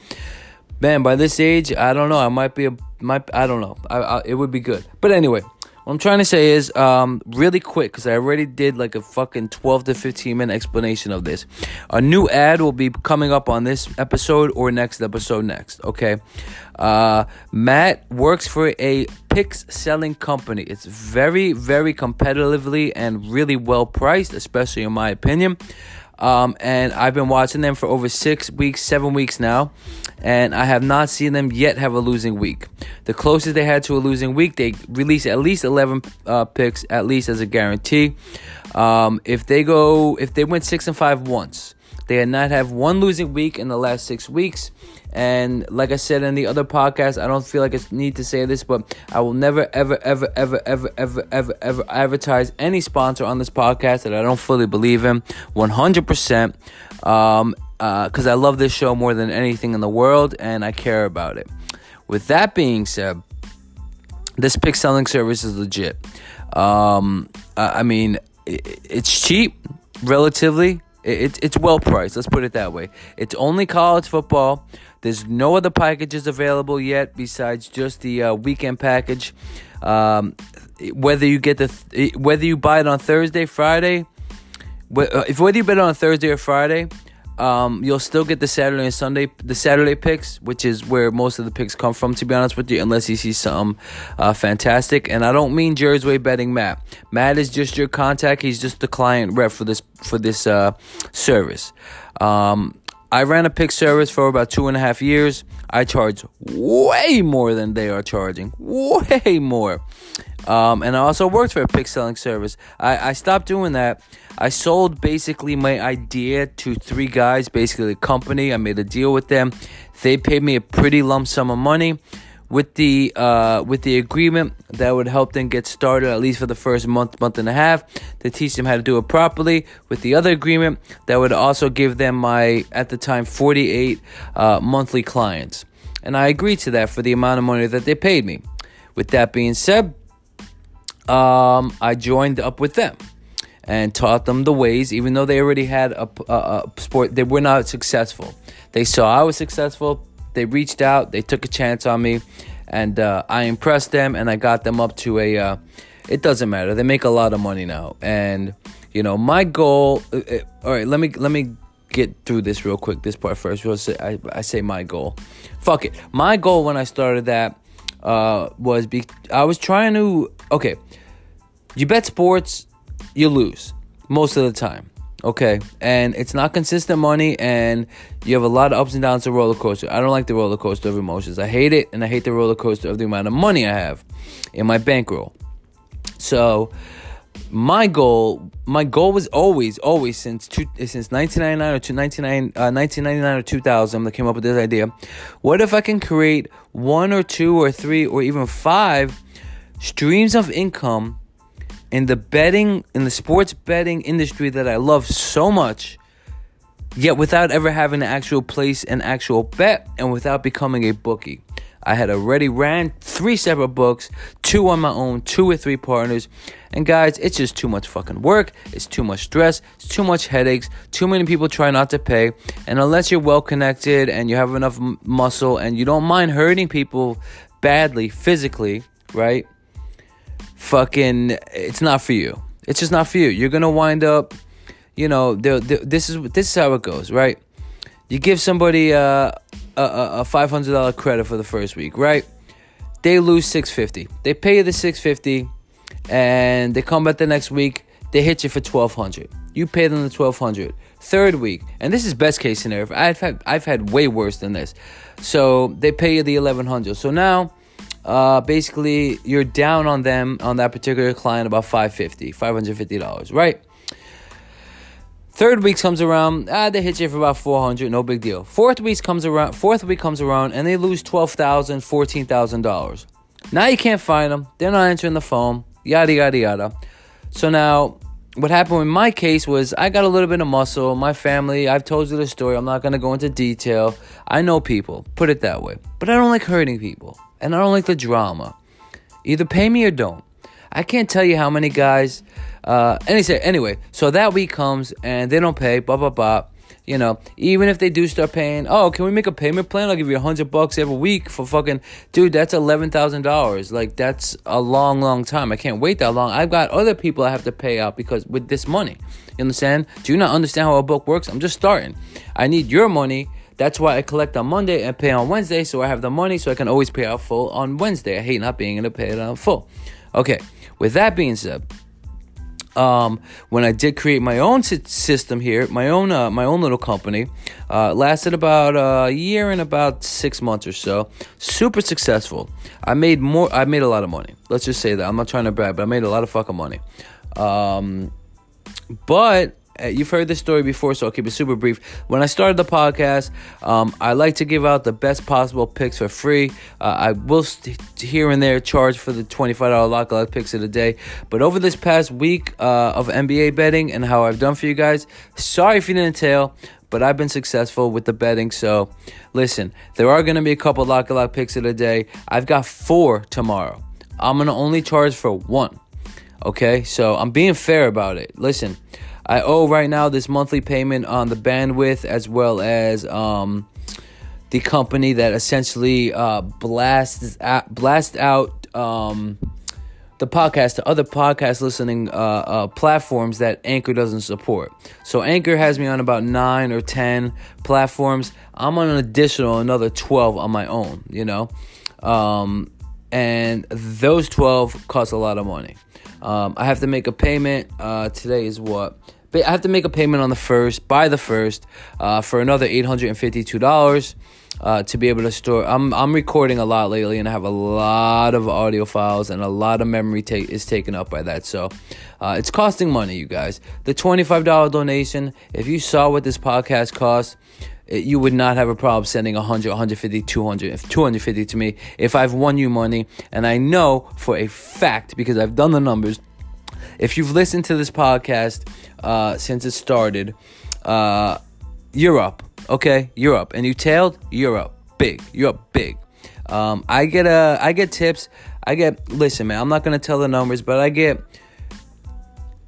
man, by this age, I don't know. I might be a might I don't know. I, I, it would be good. But anyway, what I'm trying to say is, um, really quick, because I already did like a fucking 12 to 15 minute explanation of this. A new ad will be coming up on this episode or next episode next, okay? Uh, Matt works for a picks selling company. It's very, very competitively and really well priced, especially in my opinion. Um, and I've been watching them for over six weeks, seven weeks now, and I have not seen them yet have a losing week. The closest they had to a losing week, they released at least 11 uh, picks, at least as a guarantee. Um, if they go, if they went six and five once, they had not have one losing week in the last six weeks. And like I said in the other podcast, I don't feel like I need to say this, but I will never, ever, ever, ever, ever, ever, ever, ever advertise any sponsor on this podcast that I don't fully believe in, 100%. Um, because uh, I love this show more than anything in the world, and I care about it. With that being said, this pick selling service is legit. Um, I mean, it's cheap relatively. It's it's well priced. Let's put it that way. It's only college football. There's no other packages available yet besides just the uh, weekend package. Um, whether you get the th- whether you buy it on Thursday, Friday, uh, if whether you bet it on Thursday or Friday, um, you'll still get the Saturday and Sunday, the Saturday picks, which is where most of the picks come from, to be honest with you, unless you see something uh, fantastic. And I don't mean Jersey betting Matt. Matt is just your contact. He's just the client rep for this for this uh, service. Um, I ran a pick service for about two and a half years. I charge way more than they are charging, way more. Um, and I also worked for a pick selling service. I, I stopped doing that. I sold basically my idea to three guys, basically the company. I made a deal with them. They paid me a pretty lump sum of money with the uh, with the agreement that would help them get started at least for the first month month and a half to teach them how to do it properly with the other agreement that would also give them my at the time 48 uh, monthly clients and i agreed to that for the amount of money that they paid me with that being said um, i joined up with them and taught them the ways even though they already had a, a, a sport they were not successful they saw i was successful they reached out, they took a chance on me, and uh, I impressed them, and I got them up to a. Uh, it doesn't matter. They make a lot of money now, and you know my goal. Uh, uh all right, let me let me get through this real quick. This part first. I, I say my goal. Fuck it. My goal when I started that uh, was be I was trying to okay. You bet sports, you lose most of the time. Okay, and it's not consistent money, and you have a lot of ups and downs to roller coaster. I don't like the roller coaster of emotions. I hate it, and I hate the roller coaster of the amount of money I have in my bankroll. So, my goal, my goal was always, always since two, since 1999 or two, 1999 uh, or 2000, I came up with this idea. What if I can create one or two or three or even five streams of income? In the betting in the sports betting industry that I love so much yet without ever having to actual place an actual bet and without becoming a bookie. I had already ran three separate books, two on my own, two with three partners. And guys, it's just too much fucking work. It's too much stress. It's too much headaches. Too many people try not to pay. And unless you're well connected and you have enough muscle and you don't mind hurting people badly physically, right? Fucking it's not for you. It's just not for you. You're gonna wind up, you know, they're, they're, this is this is how it goes, right? You give somebody uh, a a, a five hundred dollar credit for the first week, right? They lose six fifty. They pay you the six fifty, and they come back the next week. They hit you for twelve hundred. You pay them the twelve hundred. Third week, and this is best case scenario. I've had I've had way worse than this. So they pay you the eleven hundred. So now uh, basically you're down on them on that particular client about 550 $550 right Third week comes around, ah, they hit you for about 400, no big deal. Fourth week comes around, fourth week comes around, and they lose $12,000, $14,000. Now you can't find them. They're not answering the phone, yada, yada, yada. So now, what happened in my case was I got a little bit of muscle. My family, I've told you the story. I'm not to go into detail. I know people, put it that way. But I don't like hurting people, and I don't like the drama. Either pay me or don't. I can't tell you how many guys uh, anyway, anyway, so that week comes and they don't pay, blah blah blah. You know, even if they do start paying, oh, can we make a payment plan? I'll give you a hundred bucks every week for fucking, dude. That's eleven thousand dollars. Like that's a long, long time. I can't wait that long. I've got other people I have to pay out because with this money. You understand? Do you not understand how a book works? I'm just starting. I need your money. That's why I collect on Monday and pay on Wednesday, so I have the money so I can always pay out full on Wednesday. I hate not being able to pay it out full. Okay, with that being said, um, when I did create my own system here, my own uh, my own little company, uh, lasted about a year and about six months or so. Super successful. I made more. I made a lot of money. Let's just say that. I'm not trying to brag, but I made a lot of fucking money. Um, but uh, you've heard this story before, so I'll keep it super brief. When I started the podcast, um, I like to give out the best possible picks for free. Uh, I will st- here and there charge for the $25 lock lock picks of the day. But over this past week uh, of NBA betting and how I've done for you guys, sorry if you didn't tail, but I've been successful with the betting. So listen, there are going to be a couple lock lock picks of the day. I've got four tomorrow. I'm going to only charge for one. Okay, so I'm being fair about it. Listen, I owe right now this monthly payment on the bandwidth as well as um, the company that essentially uh, blasts blast out um, the podcast to other podcast listening uh, uh, platforms that Anchor doesn't support. So Anchor has me on about nine or ten platforms. I'm on an additional another twelve on my own. You know, um, and those twelve cost a lot of money. Um, I have to make a payment. Uh, today is what? I have to make a payment on the first, by the first, uh, for another eight hundred and fifty-two dollars. Uh, to be able to store. I'm I'm recording a lot lately, and I have a lot of audio files, and a lot of memory ta- is taken up by that. So, uh, it's costing money, you guys. The twenty-five dollar donation. If you saw what this podcast costs, it, you would not have a problem sending 100, 150, 200, 250 to me if I've won you money, and I know for a fact because I've done the numbers. If you've listened to this podcast uh, since it started. Uh, you're up, okay? You're up, and you tailed. You're up, big. You're up, big. Um, I get a, I get tips. I get. Listen, man. I'm not gonna tell the numbers, but I get.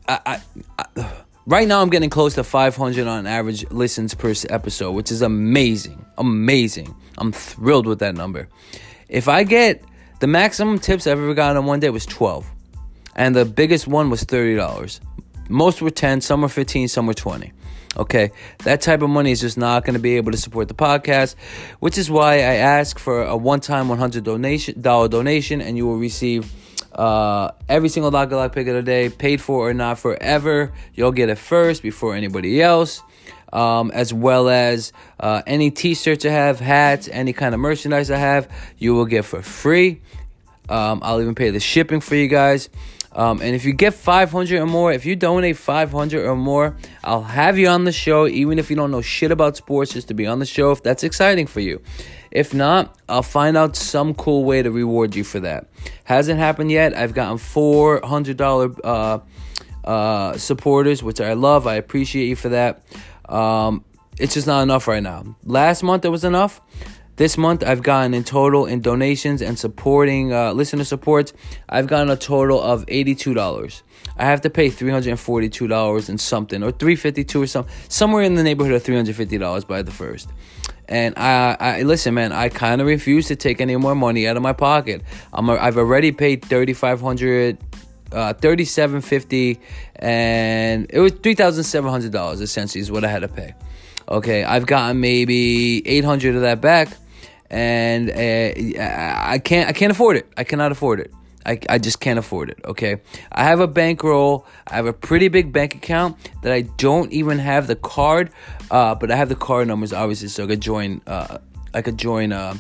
I, I, I right now I'm getting close to 500 on average listens per episode, which is amazing, amazing. I'm thrilled with that number. If I get the maximum tips I've ever gotten on one day was 12, and the biggest one was thirty dollars. Most were 10, some were 15, some were 20. Okay, that type of money is just not going to be able to support the podcast, which is why I ask for a one-time $100 donation, dollar donation, and you will receive uh, every single Lock Lock pick of the day, paid for or not forever. You'll get it first before anybody else. Um, as well as uh, any t-shirts I have, hats, any kind of merchandise I have, you will get for free. Um, I'll even pay the shipping for you guys. Um, and if you get 500 or more, if you donate 500 or more, I'll have you on the show, even if you don't know shit about sports, just to be on the show if that's exciting for you. If not, I'll find out some cool way to reward you for that. Hasn't happened yet. I've gotten $400 uh, uh, supporters, which I love. I appreciate you for that. Um, it's just not enough right now. Last month it was enough. This month, I've gotten in total in donations and supporting uh, listener supports, I've gotten a total of $82. I have to pay $342 and something, or 352 or something, somewhere in the neighborhood of $350 by the first. And I, I listen, man. I kind of refuse to take any more money out of my pocket. I'm, I've already paid 3,500, uh, 3,750, and it was 3,700 dollars essentially is what I had to pay. Okay, I've gotten maybe 800 of that back and uh, I can't I can't afford it. I cannot afford it. I, I just can't afford it. Okay, I have a bankroll. I have a pretty big bank account that I don't even have the card, uh, but I have the card numbers obviously, so I could join. Uh, I could join. Uh,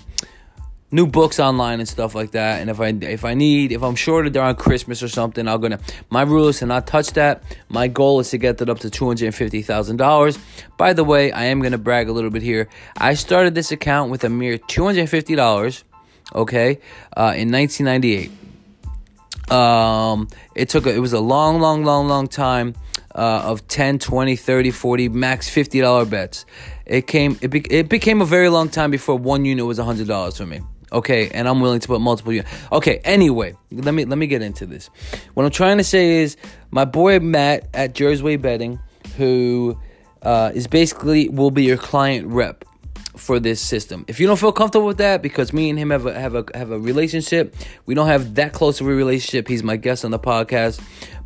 new books online and stuff like that. And if I if I need if I'm short during Christmas or something, I'm gonna my rule is to not touch that. My goal is to get that up to two hundred and fifty thousand dollars. By the way, I am gonna brag a little bit here. I started this account with a mere two hundred and fifty dollars. Okay, uh, in nineteen ninety eight. Um, it took a, it was a long, long, long, long time uh, of 10, 20, 30, 40, max $50 bets. It came it, be, it became a very long time before one unit was $100 for me. Okay, and I'm willing to put multiple units. Okay, anyway, let me let me get into this. What I'm trying to say is my boy Matt at Jersey Betting, who uh, is basically will be your client rep for this system. If you don't feel comfortable with that, because me and him have a have a have a relationship, we don't have that close of a relationship. He's my guest on the podcast.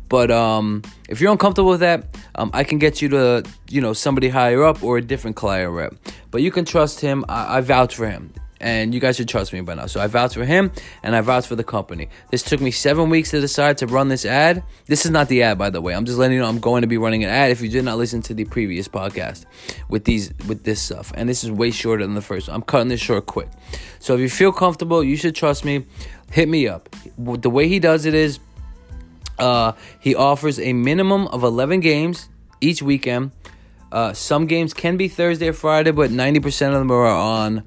But um, if you're uncomfortable with that, um, I can get you to you know somebody higher up or a different client rep. But you can trust him. I, I vouch for him and you guys should trust me by now. So I vouch for him and I vouch for the company. This took me seven weeks to decide to run this ad. This is not the ad, by the way. I'm just letting you know I'm going to be running an ad. If you did not listen to the previous podcast with these with this stuff, and this is way shorter than the first one. I'm cutting this short quick. So if you feel comfortable, you should trust me. Hit me up. The way he does it is, uh, he offers a minimum of 11 games each weekend. Uh, some games can be Thursday or Friday, but 90% of them are on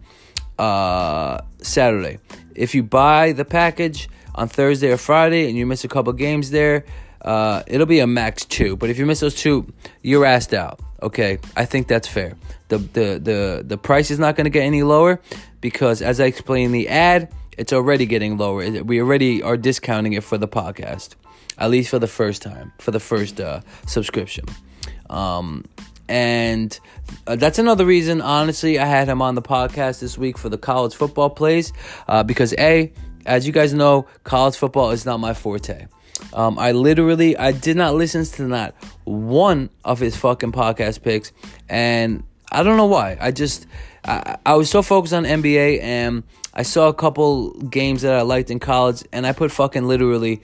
uh, Saturday. If you buy the package on Thursday or Friday and you miss a couple games there, uh, it'll be a max two. But if you miss those two, you're asked out. Okay, I think that's fair. The the the the price is not going to get any lower because, as I explained in the ad, it's already getting lower. We already are discounting it for the podcast, at least for the first time, for the first uh, subscription. Um, and uh, that's another reason, honestly, I had him on the podcast this week for the college football plays. Uh, because, A, as you guys know, college football is not my forte. Um, I literally, I did not listen to not one of his fucking podcast picks. And I don't know why. I just, I, I was so focused on NBA and I saw a couple games that I liked in college. And I put fucking literally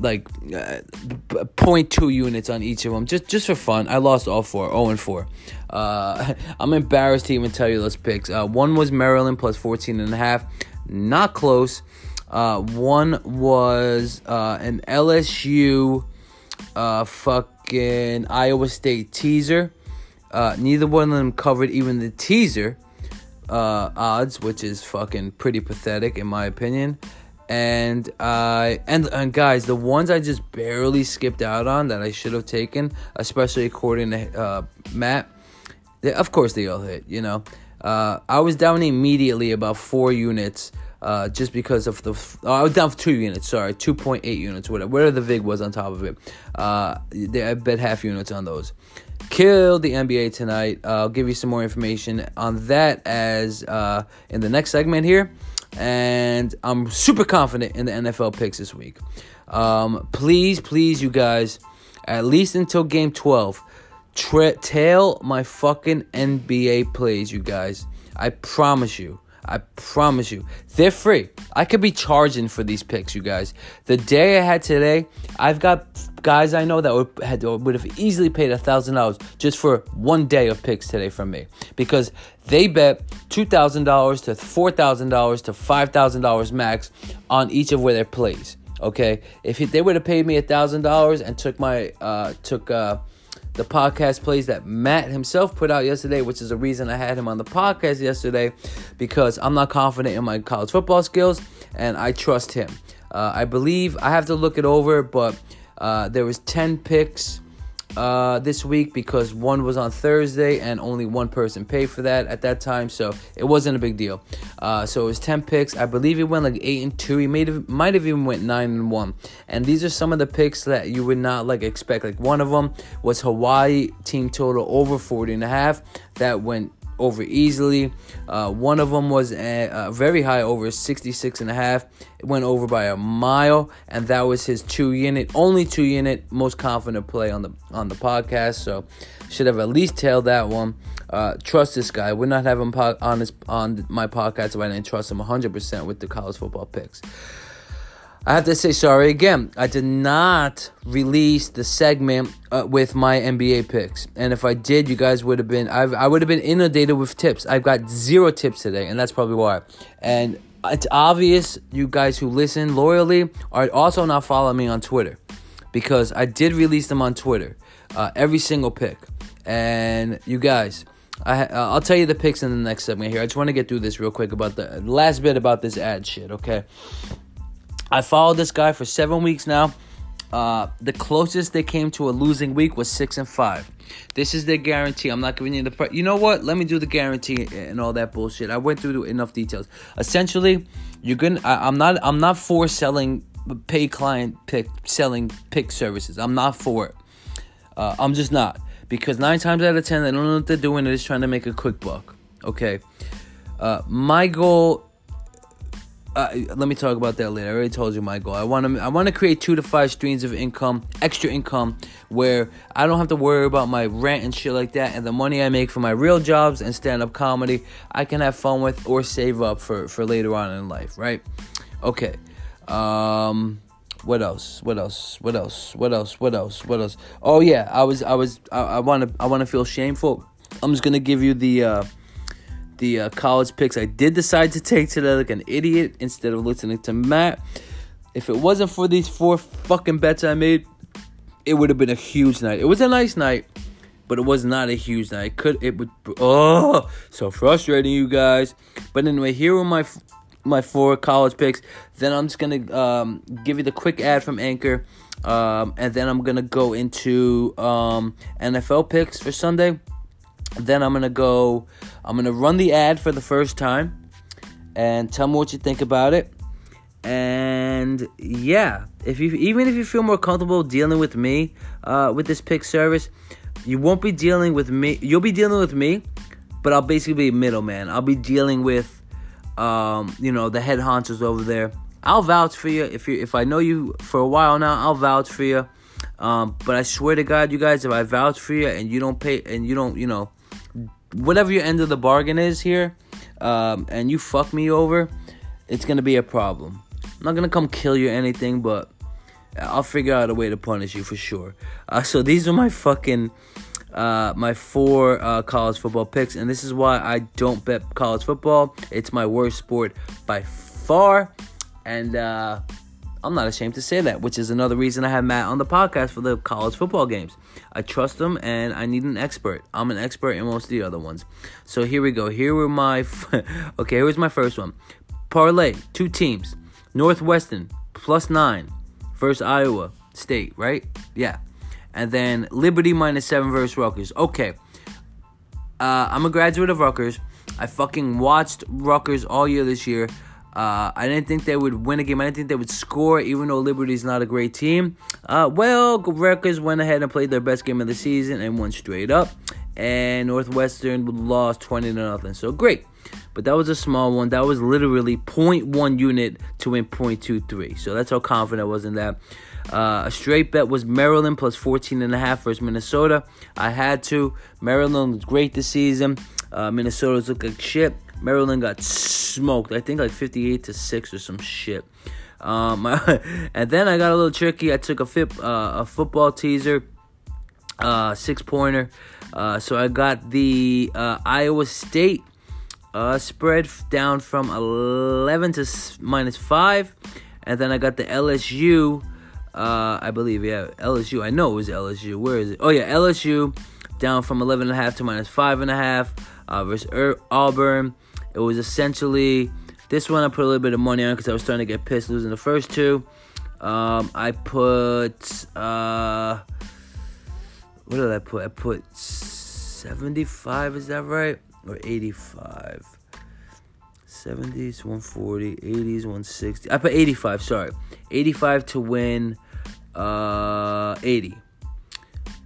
like uh, 0.2 units on each of them just just for fun. I lost all four, 0 and 4. Uh, *laughs* I'm embarrassed to even tell you those picks. Uh, one was Maryland plus 14 and a half, not close. Uh, one was uh, an LSU uh, fucking Iowa State teaser. neither one of them covered even the teaser odds, which is fucking pretty pathetic in my opinion and uh, and and guys, the ones I just barely skipped out on that I should have taken, especially according to uh, Matt, they, of course they all hit. You know, uh, I was down immediately about four units. Uh, just because of the, oh, I was down for two units. Sorry, two point eight units, whatever, whatever the vig was on top of it. Uh, they, I bet half units on those. Killed the NBA tonight. Uh, I'll give you some more information on that as uh, in the next segment here and I'm super confident in the NFL picks this week. Um, please, please, you guys, at least until game 12, tra- tail my fucking NBA plays, you guys. I promise you. I promise you. They're free. I could be charging for these picks, you guys. The day I had today, I've got guys I know that would, had, would have easily paid a thousand dollars just for one day of picks today from me because they bet two thousand dollars to four thousand dollars to five thousand dollars max on each of where their plays. Okay, if they would have paid me a thousand dollars and took my uh, took uh, the podcast plays that Matt himself put out yesterday, which is the reason I had him on the podcast yesterday because I'm not confident in my college football skills and I trust him. Uh, I believe I have to look it over, but uh, there was 10 picks uh, this week because one was on Thursday and only one person paid for that at that time, so it wasn't a big deal. Uh, so it was 10 picks. I believe he went like 8 and 2. He made might have even went 9 and 1. And these are some of the picks that you would not like expect. Like one of them was Hawaii team total over 40 and a half. That went over easily. Uh, one of them was very high, over 66 and a half. It went over by a mile, and that was his two unit, only two unit, most confident play on the on the podcast. So should have at least tailed that one. Uh, trust this guy. Would not have him po- on his on my podcast if I didn't trust him 100% with the college football picks. I have to say sorry again. I did not release the segment uh, with my NBA picks, and if I did, you guys would have been I've, I would have been inundated with tips. I've got zero tips today, and that's probably why. And it's obvious you guys who listen loyally are also not following me on Twitter because I did release them on Twitter, uh, every single pick. And you guys, I uh, I'll tell you the picks in the next segment here. I just want to get through this real quick about the last bit about this ad shit. Okay, I followed this guy for seven weeks now. Uh, the closest they came to a losing week was six and five. This is their guarantee. I'm not giving you the. you know what? Let me do the guarantee and all that bullshit. I went through enough details. Essentially, you're gonna. I, I'm not. I'm not for selling pay client pick selling pick services. I'm not for it. Uh, I'm just not because nine times out of ten, they don't know what they're doing. They're just trying to make a quick buck. Okay. Uh, my goal uh, let me talk about that later. I already told you my goal. I want to I want to create two to five streams of income, extra income, where I don't have to worry about my rent and shit like that, and the money I make from my real jobs and stand up comedy, I can have fun with or save up for for later on in life, right? Okay. Um, what else? What else? What else? What else? What else? What else? Oh yeah, I was I was I want to I want to feel shameful. I'm just gonna give you the. Uh, the uh, college picks I did decide to take today like an idiot instead of listening to Matt. If it wasn't for these four fucking bets I made, it would have been a huge night. It was a nice night, but it was not a huge night. It could it would oh so frustrating, you guys. But anyway, here are my my four college picks. Then I'm just gonna um, give you the quick ad from Anchor, um, and then I'm gonna go into um, NFL picks for Sunday. Then I'm gonna go. I'm gonna run the ad for the first time, and tell me what you think about it. And yeah, if you even if you feel more comfortable dealing with me uh, with this pick service, you won't be dealing with me. You'll be dealing with me, but I'll basically be a middleman. I'll be dealing with, um, you know, the head honchos over there. I'll vouch for you if you if I know you for a while now. I'll vouch for you. Um, but I swear to God, you guys, if I vouch for you and you don't pay and you don't, you know, whatever your end of the bargain is here, um, and you fuck me over, it's gonna be a problem. I'm not gonna come kill you or anything, but I'll figure out a way to punish you for sure. Uh, so these are my fucking uh, my four uh, college football picks, and this is why I don't bet college football. It's my worst sport by far, and uh, I'm not ashamed to say that, which is another reason I have Matt on the podcast for the college football games. I trust him and I need an expert. I'm an expert in most of the other ones. So here we go. Here were my *laughs* Okay, here was my first one. Parlay, two teams. Northwestern plus 9 versus Iowa State, right? Yeah. And then Liberty minus 7 versus Rutgers. Okay. Uh, I'm a graduate of Rutgers. I fucking watched Rutgers all year this year. Uh, I didn't think they would win a game. I didn't think they would score, even though Liberty's not a great team. Uh, well, Rutgers went ahead and played their best game of the season and won straight up. And Northwestern lost 20 to nothing. So great. But that was a small one. That was literally 0.1 unit to win 0.23. So that's how confident I was in that. Uh, a straight bet was Maryland plus 14 and a half versus Minnesota. I had to. Maryland was great this season. Uh, Minnesota's look like shit. Maryland got smoked. I think like 58 to 6 or some shit. Um, *laughs* and then I got a little tricky. I took a, uh, a football teaser, uh, six pointer. Uh, so I got the uh, Iowa State uh, spread down from 11 to minus 5. And then I got the LSU, uh, I believe, yeah, LSU. I know it was LSU. Where is it? Oh, yeah, LSU down from 11.5 to minus 5.5 uh, versus Auburn. It was essentially this one I put a little bit of money on because I was starting to get pissed losing the first two. Um, I put uh, what did I put? I put 75. Is that right? Or 85? 70s, 140, 80s, 160. I put 85. Sorry, 85 to win. Uh, 80.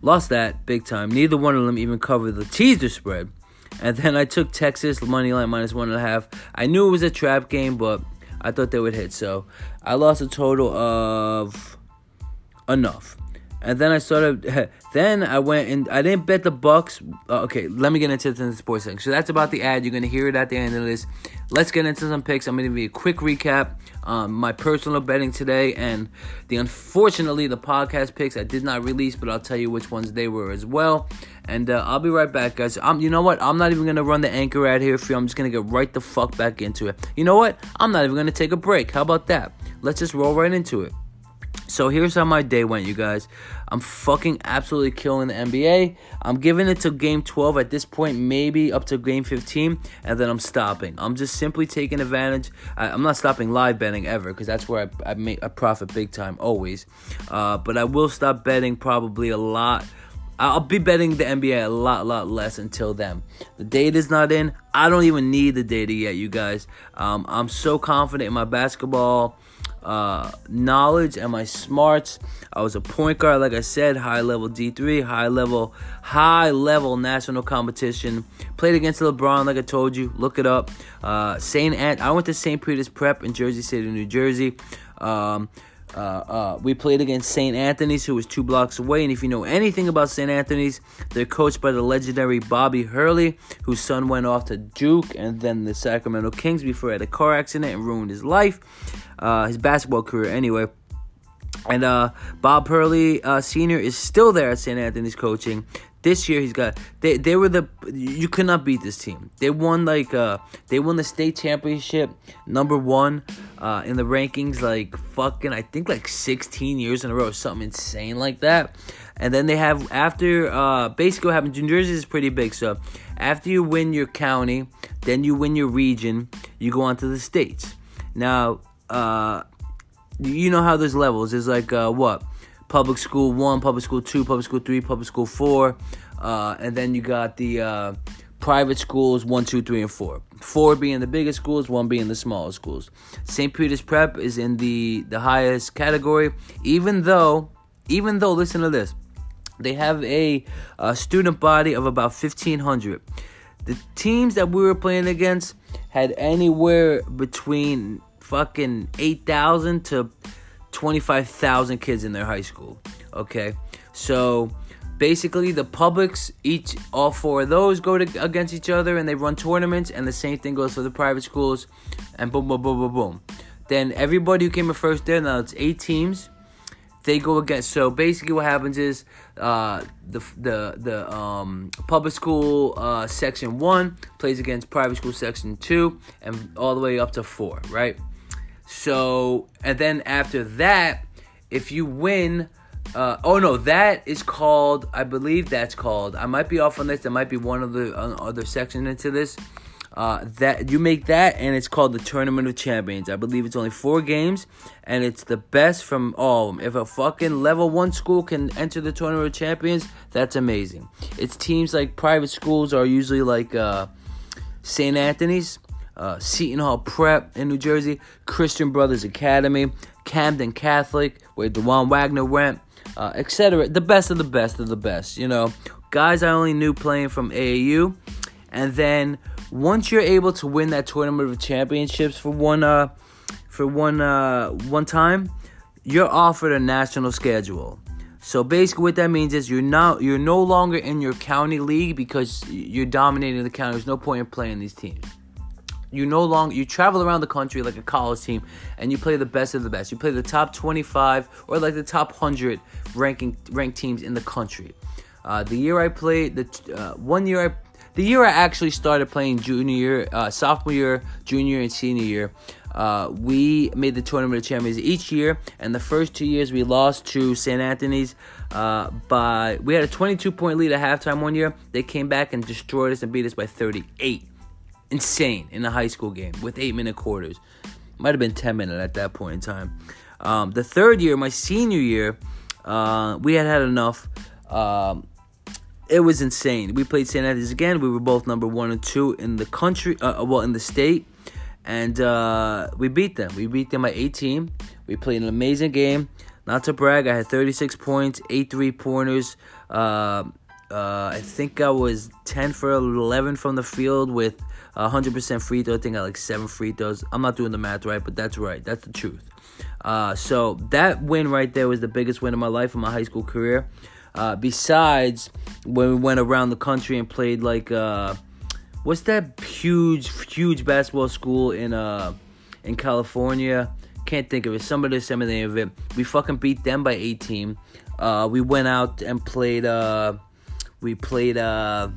Lost that big time. Neither one of them even covered the teaser spread. And then I took Texas money line minus one and a half. I knew it was a trap game, but I thought they would hit. So I lost a total of enough. And then I started. *laughs* Then I went and I didn't bet the Bucks. Uh, okay, let me get into the sports thing. So that's about the ad. You're gonna hear it at the end of this. Let's get into some picks. I'm gonna give you a quick recap um, my personal betting today, and the unfortunately the podcast picks I did not release, but I'll tell you which ones they were as well. And uh, I'll be right back, guys. I'm, you know what? I'm not even gonna run the anchor ad here for you. I'm just gonna get right the fuck back into it. You know what? I'm not even gonna take a break. How about that? Let's just roll right into it. So here's how my day went, you guys. I'm fucking absolutely killing the NBA. I'm giving it to game 12 at this point, maybe up to game 15, and then I'm stopping. I'm just simply taking advantage. I, am not stopping live betting ever because that's where I, I make a profit big time always. Uh, but I will stop betting probably a lot. I'll be betting the NBA a lot, lot less until then. The date is not in. I don't even need the data yet, you guys. Um, I'm so confident in my basketball uh, knowledge and my smarts. I was a point guard, like I said, high level D3, high level, high level national competition. Played against LeBron, like I told you. Look it up. Uh, Saint Ant. I went to St. Peter's Prep in Jersey City, New Jersey. Um, uh, uh, we played against St. Anthony's, who was two blocks away. And if you know anything about St. Anthony's, they're coached by the legendary Bobby Hurley, whose son went off to Duke and then the Sacramento Kings before he had a car accident and ruined his life, uh, his basketball career anyway. And uh, Bob Hurley uh, Senior is still there at St. Anthony's coaching. This year he's got they they were the you could not beat this team. They won like uh they won the state championship number one uh in the rankings like fucking I think like 16 years in a row something insane like that. And then they have after uh basically what happens New Jersey is pretty big so after you win your county then you win your region you go on to the states. Now uh you know how there's levels. There's like uh what public school one, public school two, public school three, public school four, uh, and then you got the uh, private schools one, two, three, and four. Four being the biggest schools, one being the smallest schools. St. Peter's Prep is in the the highest category, even though, even though, listen to this, they have a, a student body of about fifteen hundred. The teams that we were playing against had anywhere between fucking 8,000 to 25,000 kids in their high school. Okay, so basically the publics each all four of those go to, against each other and they run tournaments and the same thing goes for the private schools and boom boom boom boom boom then everybody who came in first there now it's eight teams they go against so basically what happens is uh, the the the um, public school uh, section one plays against private school section two and all the way up to four right so, and then after that, if you win, uh, oh no, that is called, I believe that's called, I might be off on this, there might be one of the uh, other sections into this. Uh, that you make that and it's called the tournament of champions. I believe it's only four games and it's the best from all of them if a fucking level one school can enter the tournament of champions that's amazing. It's teams like private schools are usually like uh, st anthony's uh, Seton Hall Prep in New Jersey, Christian Brothers Academy, Camden Catholic, where Dajuan Wagner went, uh, etc. The best of the best of the best, you know. Guys I only knew playing from AAU. And then once you're able to win that tournament of championships for one uh for one uh one time, you're offered a national schedule. So basically, what that means is you're now you're no longer in your county league because you're dominating the county. There's no point in playing these teams you no longer you travel around the country like a college team and you play the best of the best. You play the top 25 or like the top 100 ranking ranked teams in the country. Uh, the year I played, the uh, one year I, the year I actually started playing junior uh, sophomore year, junior and senior year, uh, we made the tournament of champions each year. And the first two years we lost to St. Anthony's uh, by we had a 22 point lead at halftime one year. They came back and destroyed us and beat us by 38 insane in a high school game with eight minute quarters. Might have been 10 minute at that point in time. Um, the third year, my senior year, uh, we had had enough. Um, it was insane. We played St. Anthony's again. We were both number one and two in the country, uh, well, in the state. And uh, we beat them. We beat them by 18. We played an amazing game. Not to brag, I had 36 points, 8 three pointers. Uh, uh, I think I was 10 for 11 from the field with 100% free throw. I think I like seven free throws. I'm not doing the math right, but that's right. That's the truth. Uh, so that win right there was the biggest win of my life in my high school career. Uh, besides when we went around the country and played like uh, what's that huge huge basketball school in uh in California? can't think of it. Somebody sent me the name of it. We fucking beat them by 18. Uh, we went out and played. Uh, we played. Uh,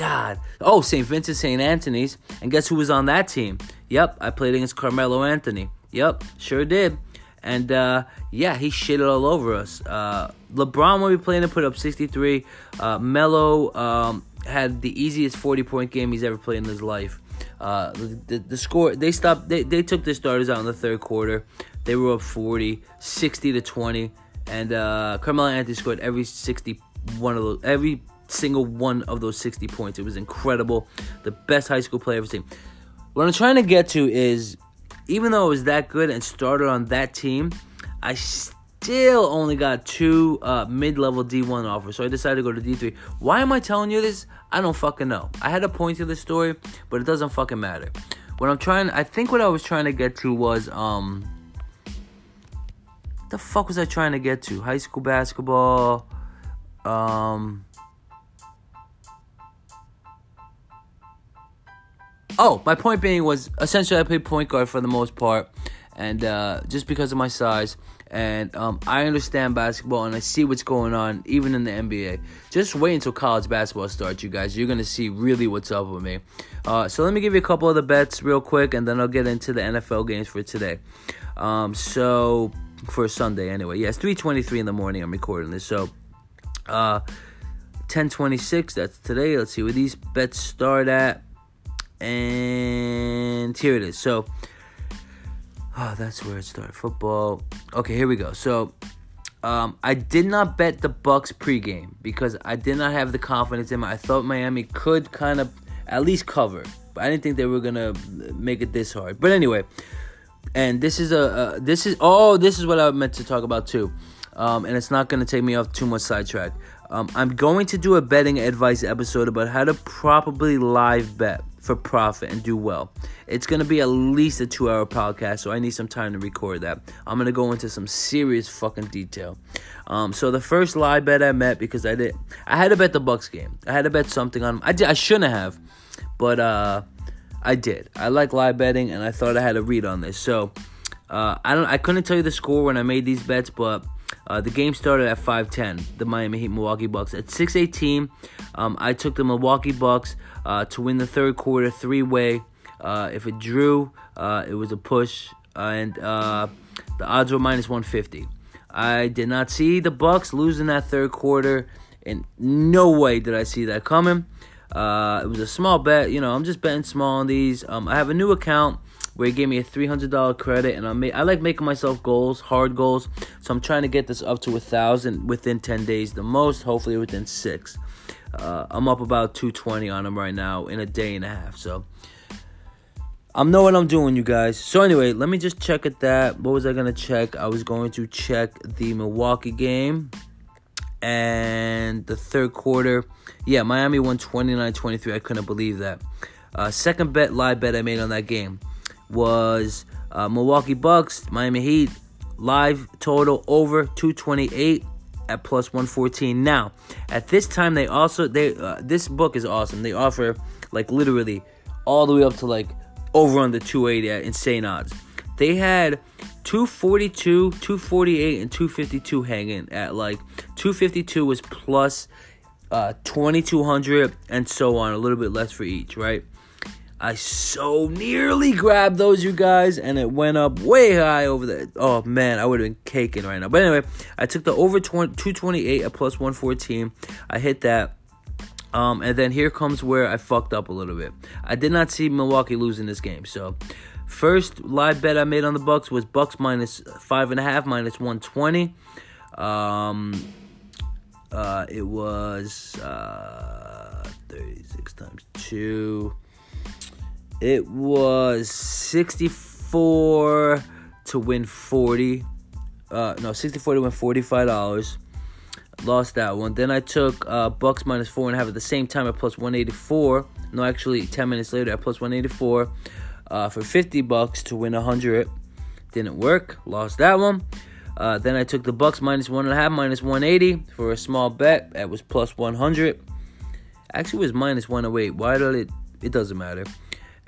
God. Oh, St. Vincent St. Anthony's. And guess who was on that team? Yep, I played against Carmelo Anthony. Yep, sure did. And uh, yeah, he shitted all over us. Uh, LeBron, when we played him, put up 63. Uh, Melo um, had the easiest 40 point game he's ever played in his life. Uh, the, the score they stopped they, they took the starters out in the third quarter. They were up 40, 60 to 20, and uh, Carmelo Anthony scored every 61 of those every single one of those 60 points. It was incredible. The best high school player ever seen. What I'm trying to get to is even though I was that good and started on that team, I still only got two uh, mid-level D1 offers. So I decided to go to D3. Why am I telling you this? I don't fucking know. I had a point to this story, but it doesn't fucking matter. What I'm trying, I think what I was trying to get to was, um, the fuck was I trying to get to? High school basketball, um, Oh, my point being was essentially I play point guard for the most part, and uh, just because of my size, and um, I understand basketball and I see what's going on even in the NBA. Just wait until college basketball starts, you guys. You're gonna see really what's up with me. Uh, so let me give you a couple of the bets real quick, and then I'll get into the NFL games for today. Um, so for Sunday anyway, yeah, 3:23 in the morning. I'm recording this, so. Uh, 1026 that's today let's see where these bets start at and here it is. So, oh, that's where it started. Football. Okay, here we go. So, um, I did not bet the Bucks pregame because I did not have the confidence in them. I thought Miami could kind of at least cover, but I didn't think they were gonna make it this hard. But anyway, and this is a this is oh this is what I meant to talk about too, um, and it's not gonna take me off too much sidetrack. Um, I'm going to do a betting advice episode about how to properly live bet for profit and do well. It's going to be at least a two hour podcast, so I need some time to record that. I'm going to go into some serious fucking detail. Um, so the first live bet I met because I did, I had to bet the Bucks game. I had to bet something on. I did. I shouldn't have, but uh, I did. I like live betting, and I thought I had a read on this. So uh, I don't. I couldn't tell you the score when I made these bets, but. Uh, the game started at 5:10. The Miami Heat Milwaukee Bucks at 6:18. Um, I took the Milwaukee Bucks uh, to win the third quarter three way. Uh, if it drew, uh, it was a push, and uh, the odds were minus 150. I did not see the Bucks losing that third quarter. and no way did I see that coming. Uh, it was a small bet. You know, I'm just betting small on these. Um, I have a new account where he gave me a $300 credit, and I ma- I like making myself goals, hard goals. So I'm trying to get this up to a thousand within 10 days, the most, hopefully within six. Uh, I'm up about 220 on them right now in a day and a half. So I'm know what I'm doing, you guys. So anyway, let me just check at that. What was I gonna check? I was going to check the Milwaukee game and the third quarter. Yeah, Miami won 29-23. I couldn't believe that. Uh, second bet, live bet I made on that game was uh, Milwaukee Bucks, Miami Heat, live total over 228 at plus 114. Now, at this time, they also they uh, this book is awesome. They offer like literally all the way up to like over on the 280 at insane odds. They had 242, 248, and 252 hanging at like 252 was plus uh, 2200 and so on, a little bit less for each, right? I so nearly grabbed those, you guys, and it went up way high over there. Oh man, I would have been caking right now. But anyway, I took the over 20, 228 at plus 114. I hit that. Um, and then here comes where I fucked up a little bit. I did not see Milwaukee losing this game. So, first live bet I made on the Bucks was Bucks minus five and a half, minus 120. Um, uh, it was uh, 36 times two. It was 64 to win 40. Uh, no, 64 to win $45. Lost that one. Then I took uh, Bucks minus four and a half at the same time at plus 184. No, actually, 10 minutes later at plus 184 uh, for 50 bucks to win 100. Didn't work. Lost that one. Uh, then I took the Bucks minus one and a half, minus 180 for a small bet. That was plus 100. Actually, was minus 108. Why did it? It doesn't matter.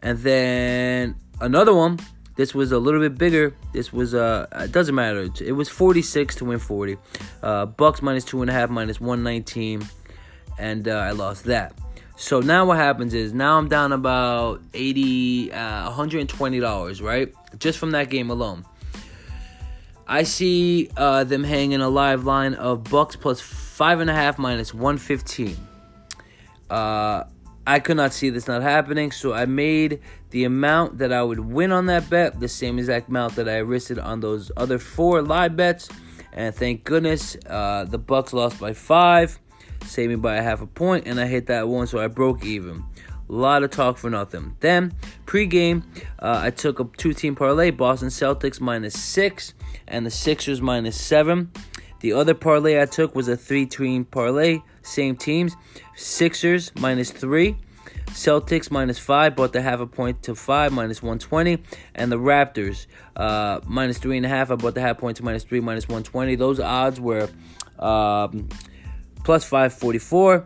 And then another one, This was a little bit bigger. This was uh, it doesn't matter. It was 46 to win 40. Uh, Bucks minus two and a half, minus 119, and uh, I lost that. So now what happens is now I'm down about 80, uh, 120 dollars, right? Just from that game alone. I see uh, them hanging a live line of Bucks plus five and a half minus 115. Uh, I could not see this not happening, so I made the amount that I would win on that bet the same exact amount that I risked on those other four live bets. And thank goodness, uh, the Bucks lost by five, saving by a half a point, and I hit that one, so I broke even. A lot of talk for nothing. Then pregame, uh, I took a two-team parlay: Boston Celtics minus six and the Sixers minus seven. The other parlay I took was a three-team parlay, same teams. Sixers minus three. Celtics minus five, bought the half a point to five, minus 120. And the Raptors uh, minus three and a half, I bought the half point to minus three, minus 120. Those odds were um, plus 544.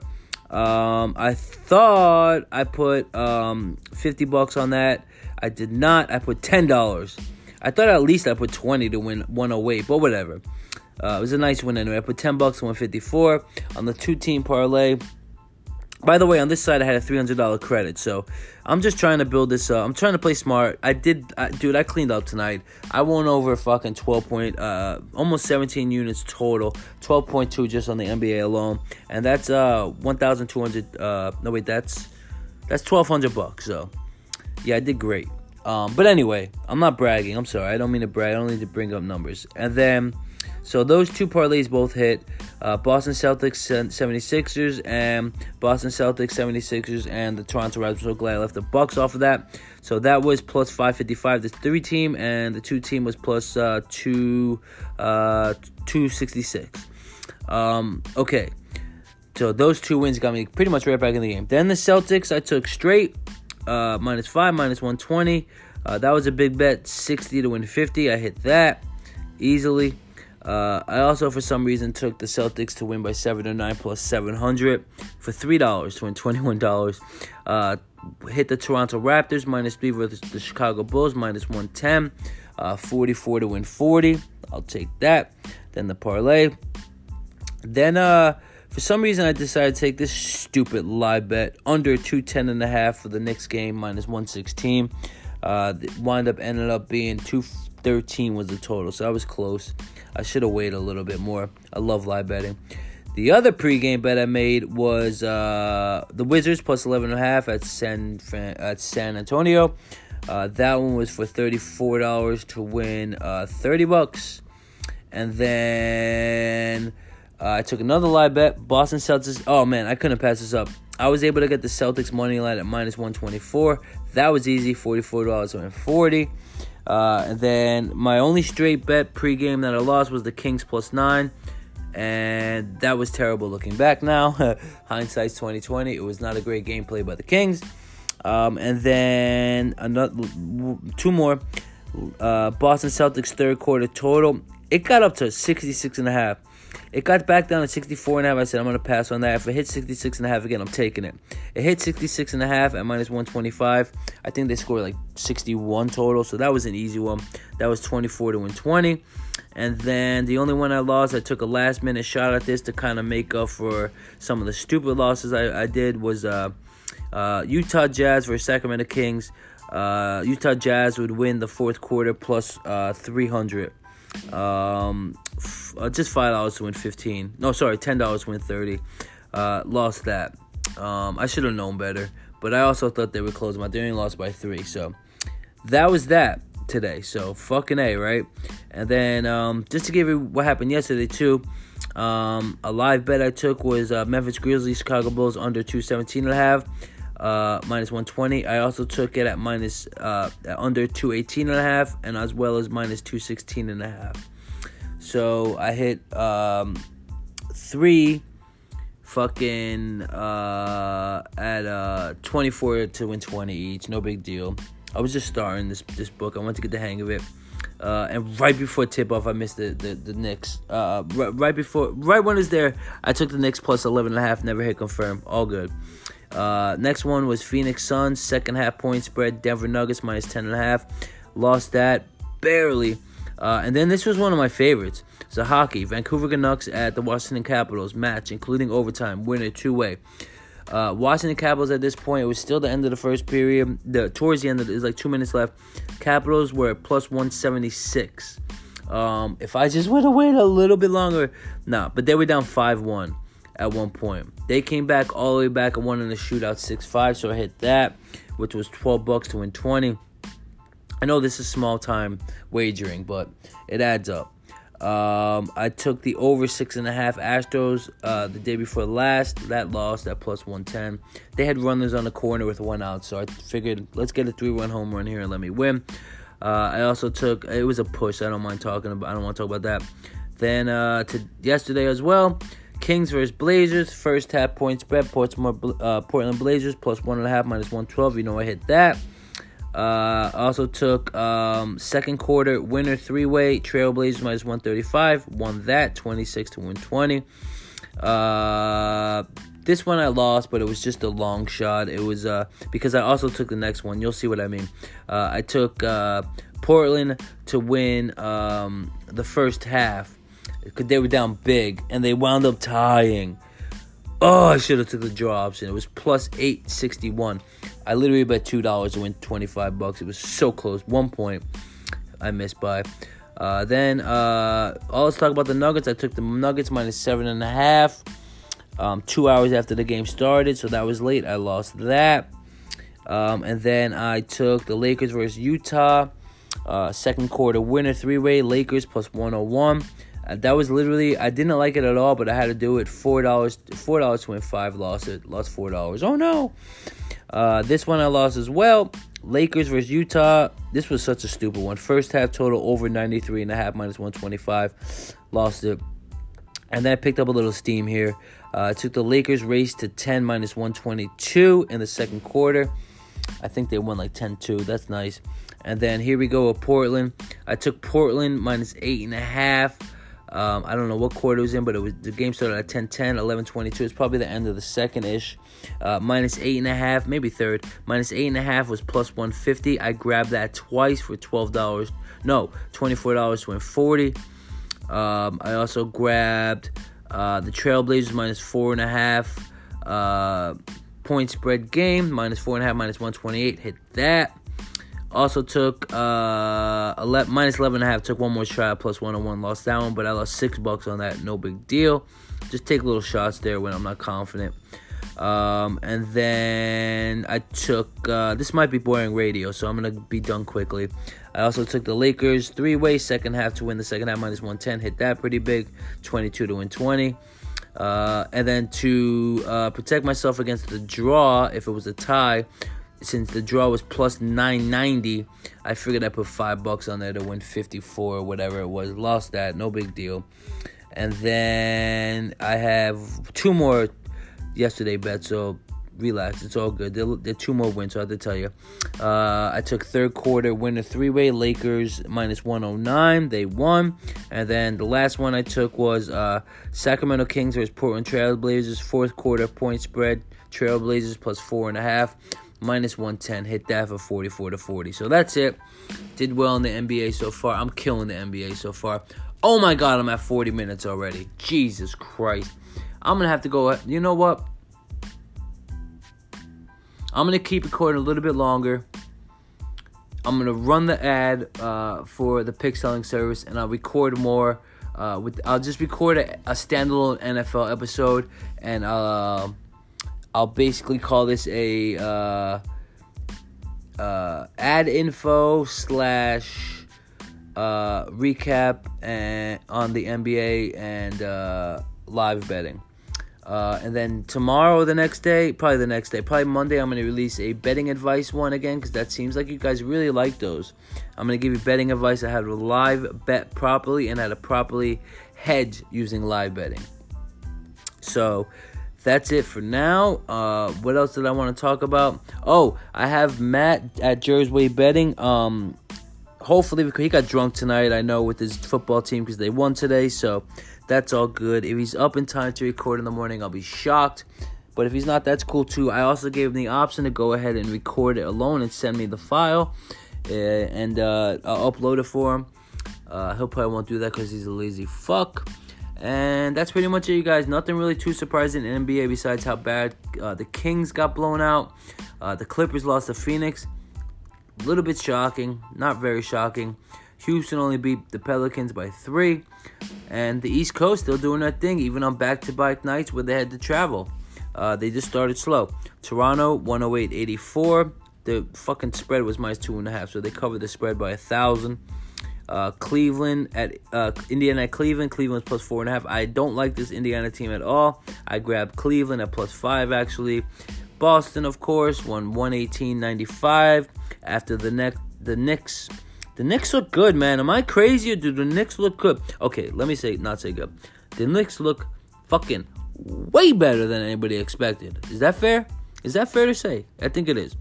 Um, I thought I put um, 50 bucks on that. I did not. I put $10. I thought at least I put 20 to win 108, but whatever. Uh, it was a nice win anyway. I put 10 bucks, 154 on the two team parlay. By the way, on this side I had a $300 credit, so I'm just trying to build this up. I'm trying to play smart. I did, uh, dude. I cleaned up tonight. I won over fucking 12 point, uh, almost 17 units total. 12.2 just on the NBA alone, and that's uh 1,200. Uh, no wait, that's that's 1,200 bucks. So yeah, I did great. Um, but anyway, I'm not bragging. I'm sorry. I don't mean to brag. I don't need to bring up numbers. And then so those two parlays both hit. Uh, Boston Celtics 76ers and Boston Celtics 76ers and the Toronto Raptors. So glad I left the Bucks off of that. So that was plus 555. The three team and the two team was plus, uh, two uh, 266. Um, okay. So those two wins got me pretty much right back in the game. Then the Celtics I took straight uh, minus five, minus 120. Uh, that was a big bet, 60 to win 50. I hit that easily. Uh, I also, for some reason, took the Celtics to win by seven or nine plus seven hundred for three dollars to win twenty one dollars. Uh, hit the Toronto Raptors minus three versus the Chicago Bulls minus one ten. Uh, forty four to win forty. I'll take that. Then the parlay. Then uh, for some reason, I decided to take this stupid live bet under two ten and a half for the next game minus one sixteen. Uh, wind up ended up being two thirteen was the total, so I was close. I should have waited a little bit more. I love live betting. The other pregame bet I made was uh, the Wizards plus 11.5 at San, at San Antonio. Uh, that one was for $34 to win uh, 30 bucks. And then uh, I took another live bet. Boston Celtics. Oh, man, I couldn't pass this up. I was able to get the Celtics money line at minus 124. That was easy. $44 to win 40. Uh, and then my only straight bet pregame that I lost was the Kings plus nine, and that was terrible looking back now. *laughs* Hindsight's 2020. It was not a great gameplay by the Kings. Um, and then another two more. Uh, Boston Celtics third quarter total. It got up to 66 and a half. It got back down to 64 and a half. I said, I'm going to pass on that. If it hits 66 and a half again, I'm taking it. It hit 66 and a half at minus 125. I think they scored like 61 total, so that was an easy one. That was 24 to win 20. And then the only one I lost, I took a last minute shot at this to kind of make up for some of the stupid losses I, I did, was uh, uh, Utah Jazz versus Sacramento Kings. Uh, Utah Jazz would win the fourth quarter plus, uh, 300. Um, uh, just five dollars to win fifteen. No, sorry, ten dollars to win thirty. Uh, lost that. Um, I should have known better, but I also thought they would close them out. Only lost by three, so that was that today. So fucking a right. And then um, just to give you what happened yesterday too. Um, a live bet I took was uh, Memphis Grizzlies, Chicago Bulls under 217 and a half uh, minus 120. I also took it at minus uh, under 218 and a half, and as well as minus 216 and a half. So I hit um, three fucking uh, at uh, 24 to win 20 each. No big deal. I was just starting this this book. I wanted to get the hang of it. Uh, and right before tip off, I missed the the, the Knicks. Uh, right, right before, right when it's there, I took the Knicks plus 11 and a half. Never hit confirm. All good. Uh, next one was Phoenix Suns, second half point spread. Denver Nuggets minus 10 and a half. Lost that barely. Uh, and then this was one of my favorites. So hockey, Vancouver Canucks at the Washington Capitals match, including overtime, winner two way. Uh, Washington Capitals at this point, it was still the end of the first period. The towards the end, of, like two minutes left. Capitals were at plus 176. Um, if I just would have waited a little bit longer, nah. But they were down five one at one point. They came back all the way back and won in the shootout six five. So I hit that, which was 12 bucks to win 20. I know this is small time wagering, but it adds up. Um, I took the over six and a half Astros uh, the day before last. That lost at plus 110. They had runners on the corner with one out, so I figured let's get a three run home run here and let me win. Uh, I also took it was a push. I don't mind talking about. I don't want to talk about that. Then uh, to yesterday as well. Kings versus Blazers. First half point spread. Portsmouth, uh, Portland Blazers plus one and a half minus one twelve. You know I hit that. Uh, also took um, second quarter winner three way Trailblazers minus 135. Won that 26 to 120. Uh, this one I lost, but it was just a long shot. It was uh, because I also took the next one. You'll see what I mean. Uh, I took uh, Portland to win um, the first half because they were down big and they wound up tying. Oh, I should have took the draw option. It was plus 861. I literally bet two dollars to win twenty five bucks. It was so close. One point I missed by. Uh, then uh, let's talk about the Nuggets. I took the Nuggets minus seven and a half. Um, two hours after the game started, so that was late. I lost that. Um, and then I took the Lakers versus Utah. Uh, second quarter winner three way Lakers plus 101. That was literally I didn't like it at all, but I had to do it. Four dollars, four dollars win five. Lost it. Lost four dollars. Oh no. Uh, this one I lost as well. Lakers versus Utah. This was such a stupid one. First half total over 93 and a half minus 125. Lost it. And then I picked up a little steam here. Uh, took the Lakers race to 10 minus 122 in the second quarter. I think they won like 10-2. That's nice. And then here we go with Portland. I took Portland minus eight and a half. Um, I don't know what quarter it was in, but it was the game started at 10 10, 11 22. It's probably the end of the second ish. Uh, minus eight and a half, maybe third. Minus eight and a half was plus 150. I grabbed that twice for $12. No, $24 to win 40. Um, I also grabbed uh, the Trailblazers minus four and a half uh, point spread game, minus four and a half, minus 128. Hit that. Also took uh 11, minus 11 and a half. Took one more shot plus 101. Lost that one, but I lost six bucks on that. No big deal. Just take little shots there when I'm not confident. Um, and then I took uh, this might be boring radio, so I'm gonna be done quickly. I also took the Lakers three way second half to win the second half minus 110. Hit that pretty big, 22 to win 20. Uh, and then to uh, protect myself against the draw, if it was a tie, since the draw was plus 990, I figured I put five bucks on there to win 54 or whatever it was. Lost that, no big deal. And then I have two more yesterday bets, so relax, it's all good. They're, they're two more wins, so I have to tell you. Uh, I took third quarter winner three way Lakers minus 109. They won. And then the last one I took was uh, Sacramento Kings versus Portland Trailblazers, fourth quarter point spread. Trailblazers plus four and a half minus 110. Hit that for 44 to 40. So that's it. Did well in the NBA so far. I'm killing the NBA so far. Oh my god, I'm at 40 minutes already. Jesus Christ. I'm gonna have to go. You know what? I'm gonna keep recording a little bit longer. I'm gonna run the ad uh, for the pick selling service, and I'll record more. Uh, with I'll just record a, a standalone NFL episode, and. Uh, I'll basically call this a uh, uh, ad info slash uh, recap and on the NBA and uh, live betting. Uh, and then tomorrow, the next day, probably the next day, probably Monday, I'm going to release a betting advice one again because that seems like you guys really like those. I'm going to give you betting advice on how to live bet properly and how to properly hedge using live betting. So that's it for now. Uh, what else did I want to talk about? Oh, I have Matt at Jerzway Betting. Um, hopefully, he got drunk tonight, I know, with his football team because they won today. So that's all good. If he's up in time to record in the morning, I'll be shocked. But if he's not, that's cool too. I also gave him the option to go ahead and record it alone and send me the file. uh, and uh, I'll upload it for him. Uh, he'll probably won't do that because he's a lazy fuck. And that's pretty much it, you guys. Nothing really too surprising in NBA besides how bad uh, the Kings got blown out. Uh, the Clippers lost to Phoenix. A little bit shocking, not very shocking. Houston only beat the Pelicans by three. And the East Coast still doing their thing, even on back to back nights where they had to travel. Uh, they just started slow. Toronto 108 84. The fucking spread was minus two and a half, so they covered the spread by a thousand. Uh, Cleveland at uh, Indiana at Cleveland. Cleveland's plus four and a half. I don't like this Indiana team at all. I grabbed Cleveland at plus five actually. Boston, of course, won 118.95 after the next the Knicks. The Knicks look good, man. Am I crazy or do the Knicks look good? Okay, let me say not say good. The Knicks look fucking way better than anybody expected. Is that fair? Is that fair to say? I think it is.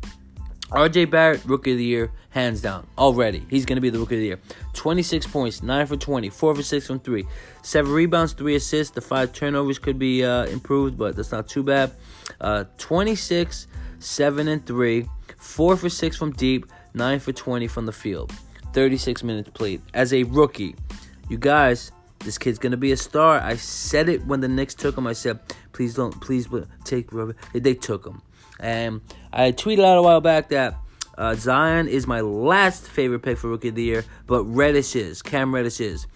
RJ Barrett, rookie of the year, hands down. Already. He's going to be the rookie of the year. 26 points, 9 for 20, 4 for 6 from 3. 7 rebounds, 3 assists. The 5 turnovers could be uh, improved, but that's not too bad. Uh, 26, 7 and 3, 4 for 6 from deep, 9 for 20 from the field. 36 minutes played. As a rookie, you guys, this kid's going to be a star. I said it when the Knicks took him. I said, please don't, please take Robert. They took him. And I tweeted out a while back that uh, Zion is my last favorite pick for Rookie of the Year, but Reddish is. Cam Reddish is.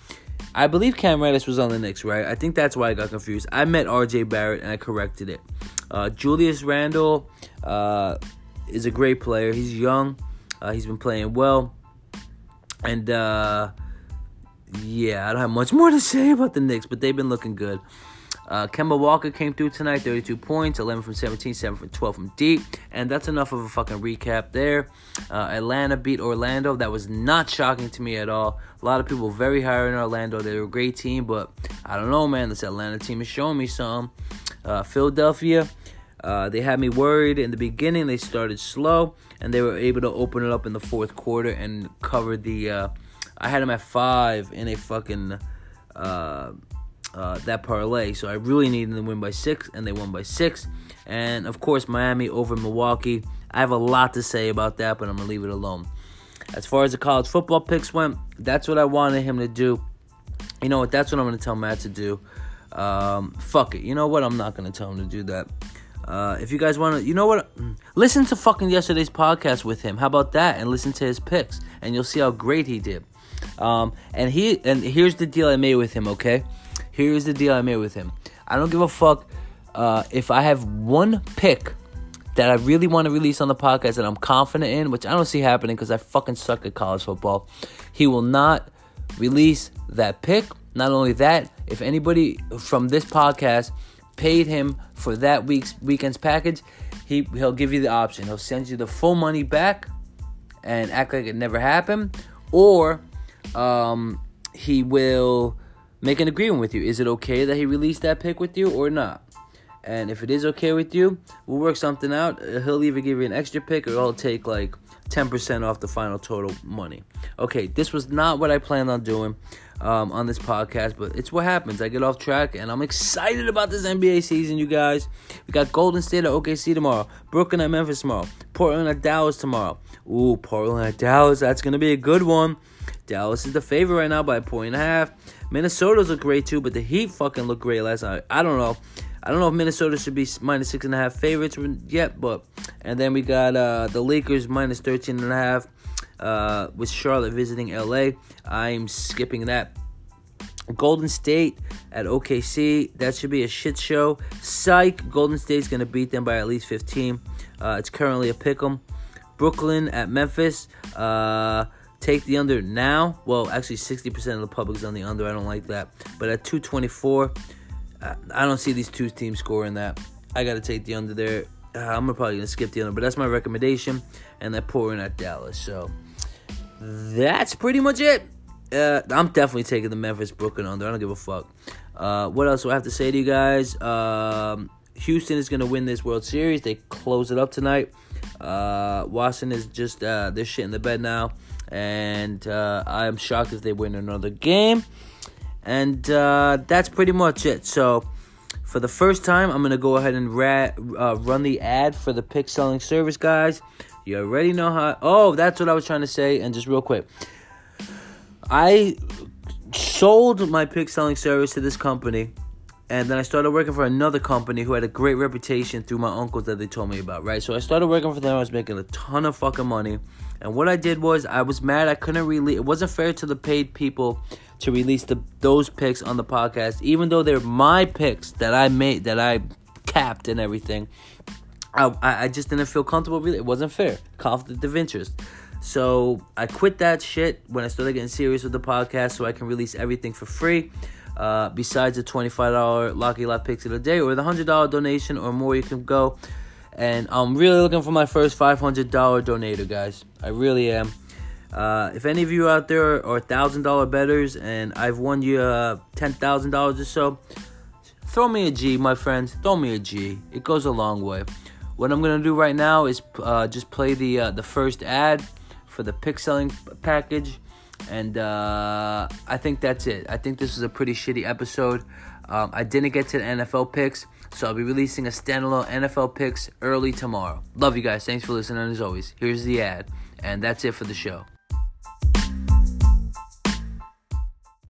I believe Cam Reddish was on the Knicks, right? I think that's why I got confused. I met RJ Barrett and I corrected it. Uh, Julius Randle uh, is a great player. He's young. Uh, he's been playing well. And uh, yeah, I don't have much *laughs* more to say about the Knicks, but they've been looking good. Uh, Kemba Walker came through tonight, 32 points, 11 from 17, 7 from 12 from deep. And that's enough of a fucking recap there. Uh, Atlanta beat Orlando. That was not shocking to me at all. A lot of people very high in Orlando. They're a great team, but I don't know, man. This Atlanta team is showing me some. Uh, Philadelphia, uh, they had me worried in the beginning. They started slow, and they were able to open it up in the fourth quarter and cover the. Uh, I had them at five in a fucking uh, uh, that parlay. So I really needed them to win by six, and they won by six. And of course, Miami over Milwaukee. I have a lot to say about that, but I'm gonna leave it alone. As far as the college football picks went, that's what I wanted him to do. You know what? That's what I'm gonna tell Matt to do. Um, fuck it. You know what? I'm not gonna tell him to do that. Uh, if you guys want to, you know what? Listen to fucking yesterday's podcast with him. How about that? And listen to his picks, and you'll see how great he did. Um, and he and here's the deal I made with him. Okay, here's the deal I made with him. I don't give a fuck uh, if I have one pick that I really want to release on the podcast that I'm confident in, which I don't see happening because I fucking suck at college football. He will not release that pick. Not only that, if anybody from this podcast paid him for that week's weekend's package, he he'll give you the option. He'll send you the full money back and act like it never happened, or um, he will make an agreement with you. Is it okay that he released that pick with you or not? And if it is okay with you, we'll work something out. He'll either give you an extra pick or I'll take like 10% off the final total money. Okay, this was not what I planned on doing um, on this podcast, but it's what happens. I get off track and I'm excited about this NBA season, you guys. We got Golden State at OKC tomorrow, Brooklyn at Memphis tomorrow, Portland at Dallas tomorrow. Ooh, Portland at Dallas, that's going to be a good one. Dallas is the favorite right now by a point and a half. Minnesota's look great too, but the Heat fucking look great last night. I don't know. I don't know if Minnesota should be minus six and a half favorites yet, but and then we got uh, the Lakers minus thirteen and a half uh, with Charlotte visiting LA. I'm skipping that. Golden State at OKC. That should be a shit show. Psych. Golden State's gonna beat them by at least 15. Uh, it's currently a pick 'em. Brooklyn at Memphis. Uh, Take the under now. Well, actually, 60% of the public's on the under. I don't like that. But at 224, I don't see these two teams scoring that. I got to take the under there. Uh, I'm probably going to skip the under, but that's my recommendation. And they're pouring at Dallas. So that's pretty much it. Uh, I'm definitely taking the Memphis Brooklyn under. I don't give a fuck. Uh, what else do I have to say to you guys? Um, Houston is going to win this World Series. They close it up tonight. Uh, Washington is just uh, they're shit in the bed now and uh, I'm shocked if they win another game. And uh, that's pretty much it. So, for the first time, I'm gonna go ahead and ra- uh, run the ad for the pick selling service, guys. You already know how. Oh, that's what I was trying to say. And just real quick, I sold my pick selling service to this company and then I started working for another company who had a great reputation through my uncles that they told me about, right? So I started working for them. I was making a ton of fucking money. And what I did was I was mad I couldn't release it wasn't fair to the paid people to release the those picks on the podcast, even though they're my picks that I made that I capped and everything. I, I just didn't feel comfortable really. It wasn't fair. Conflict of interest. So I quit that shit when I started getting serious with the podcast so I can release everything for free. Uh, besides the $25 Lucky Lot Picks of the Day or the $100 donation or more, you can go. And I'm really looking for my first $500 donator, guys. I really am. Uh, if any of you out there are $1,000 betters and I've won you uh, $10,000 or so, throw me a G, my friends. Throw me a G. It goes a long way. What I'm gonna do right now is uh, just play the uh, the first ad for the pick selling package and uh, I think that's it. I think this is a pretty shitty episode. Um, I didn't get to the NFL picks, so I'll be releasing a standalone NFL picks early tomorrow. Love you guys. Thanks for listening. As always, here's the ad, and that's it for the show.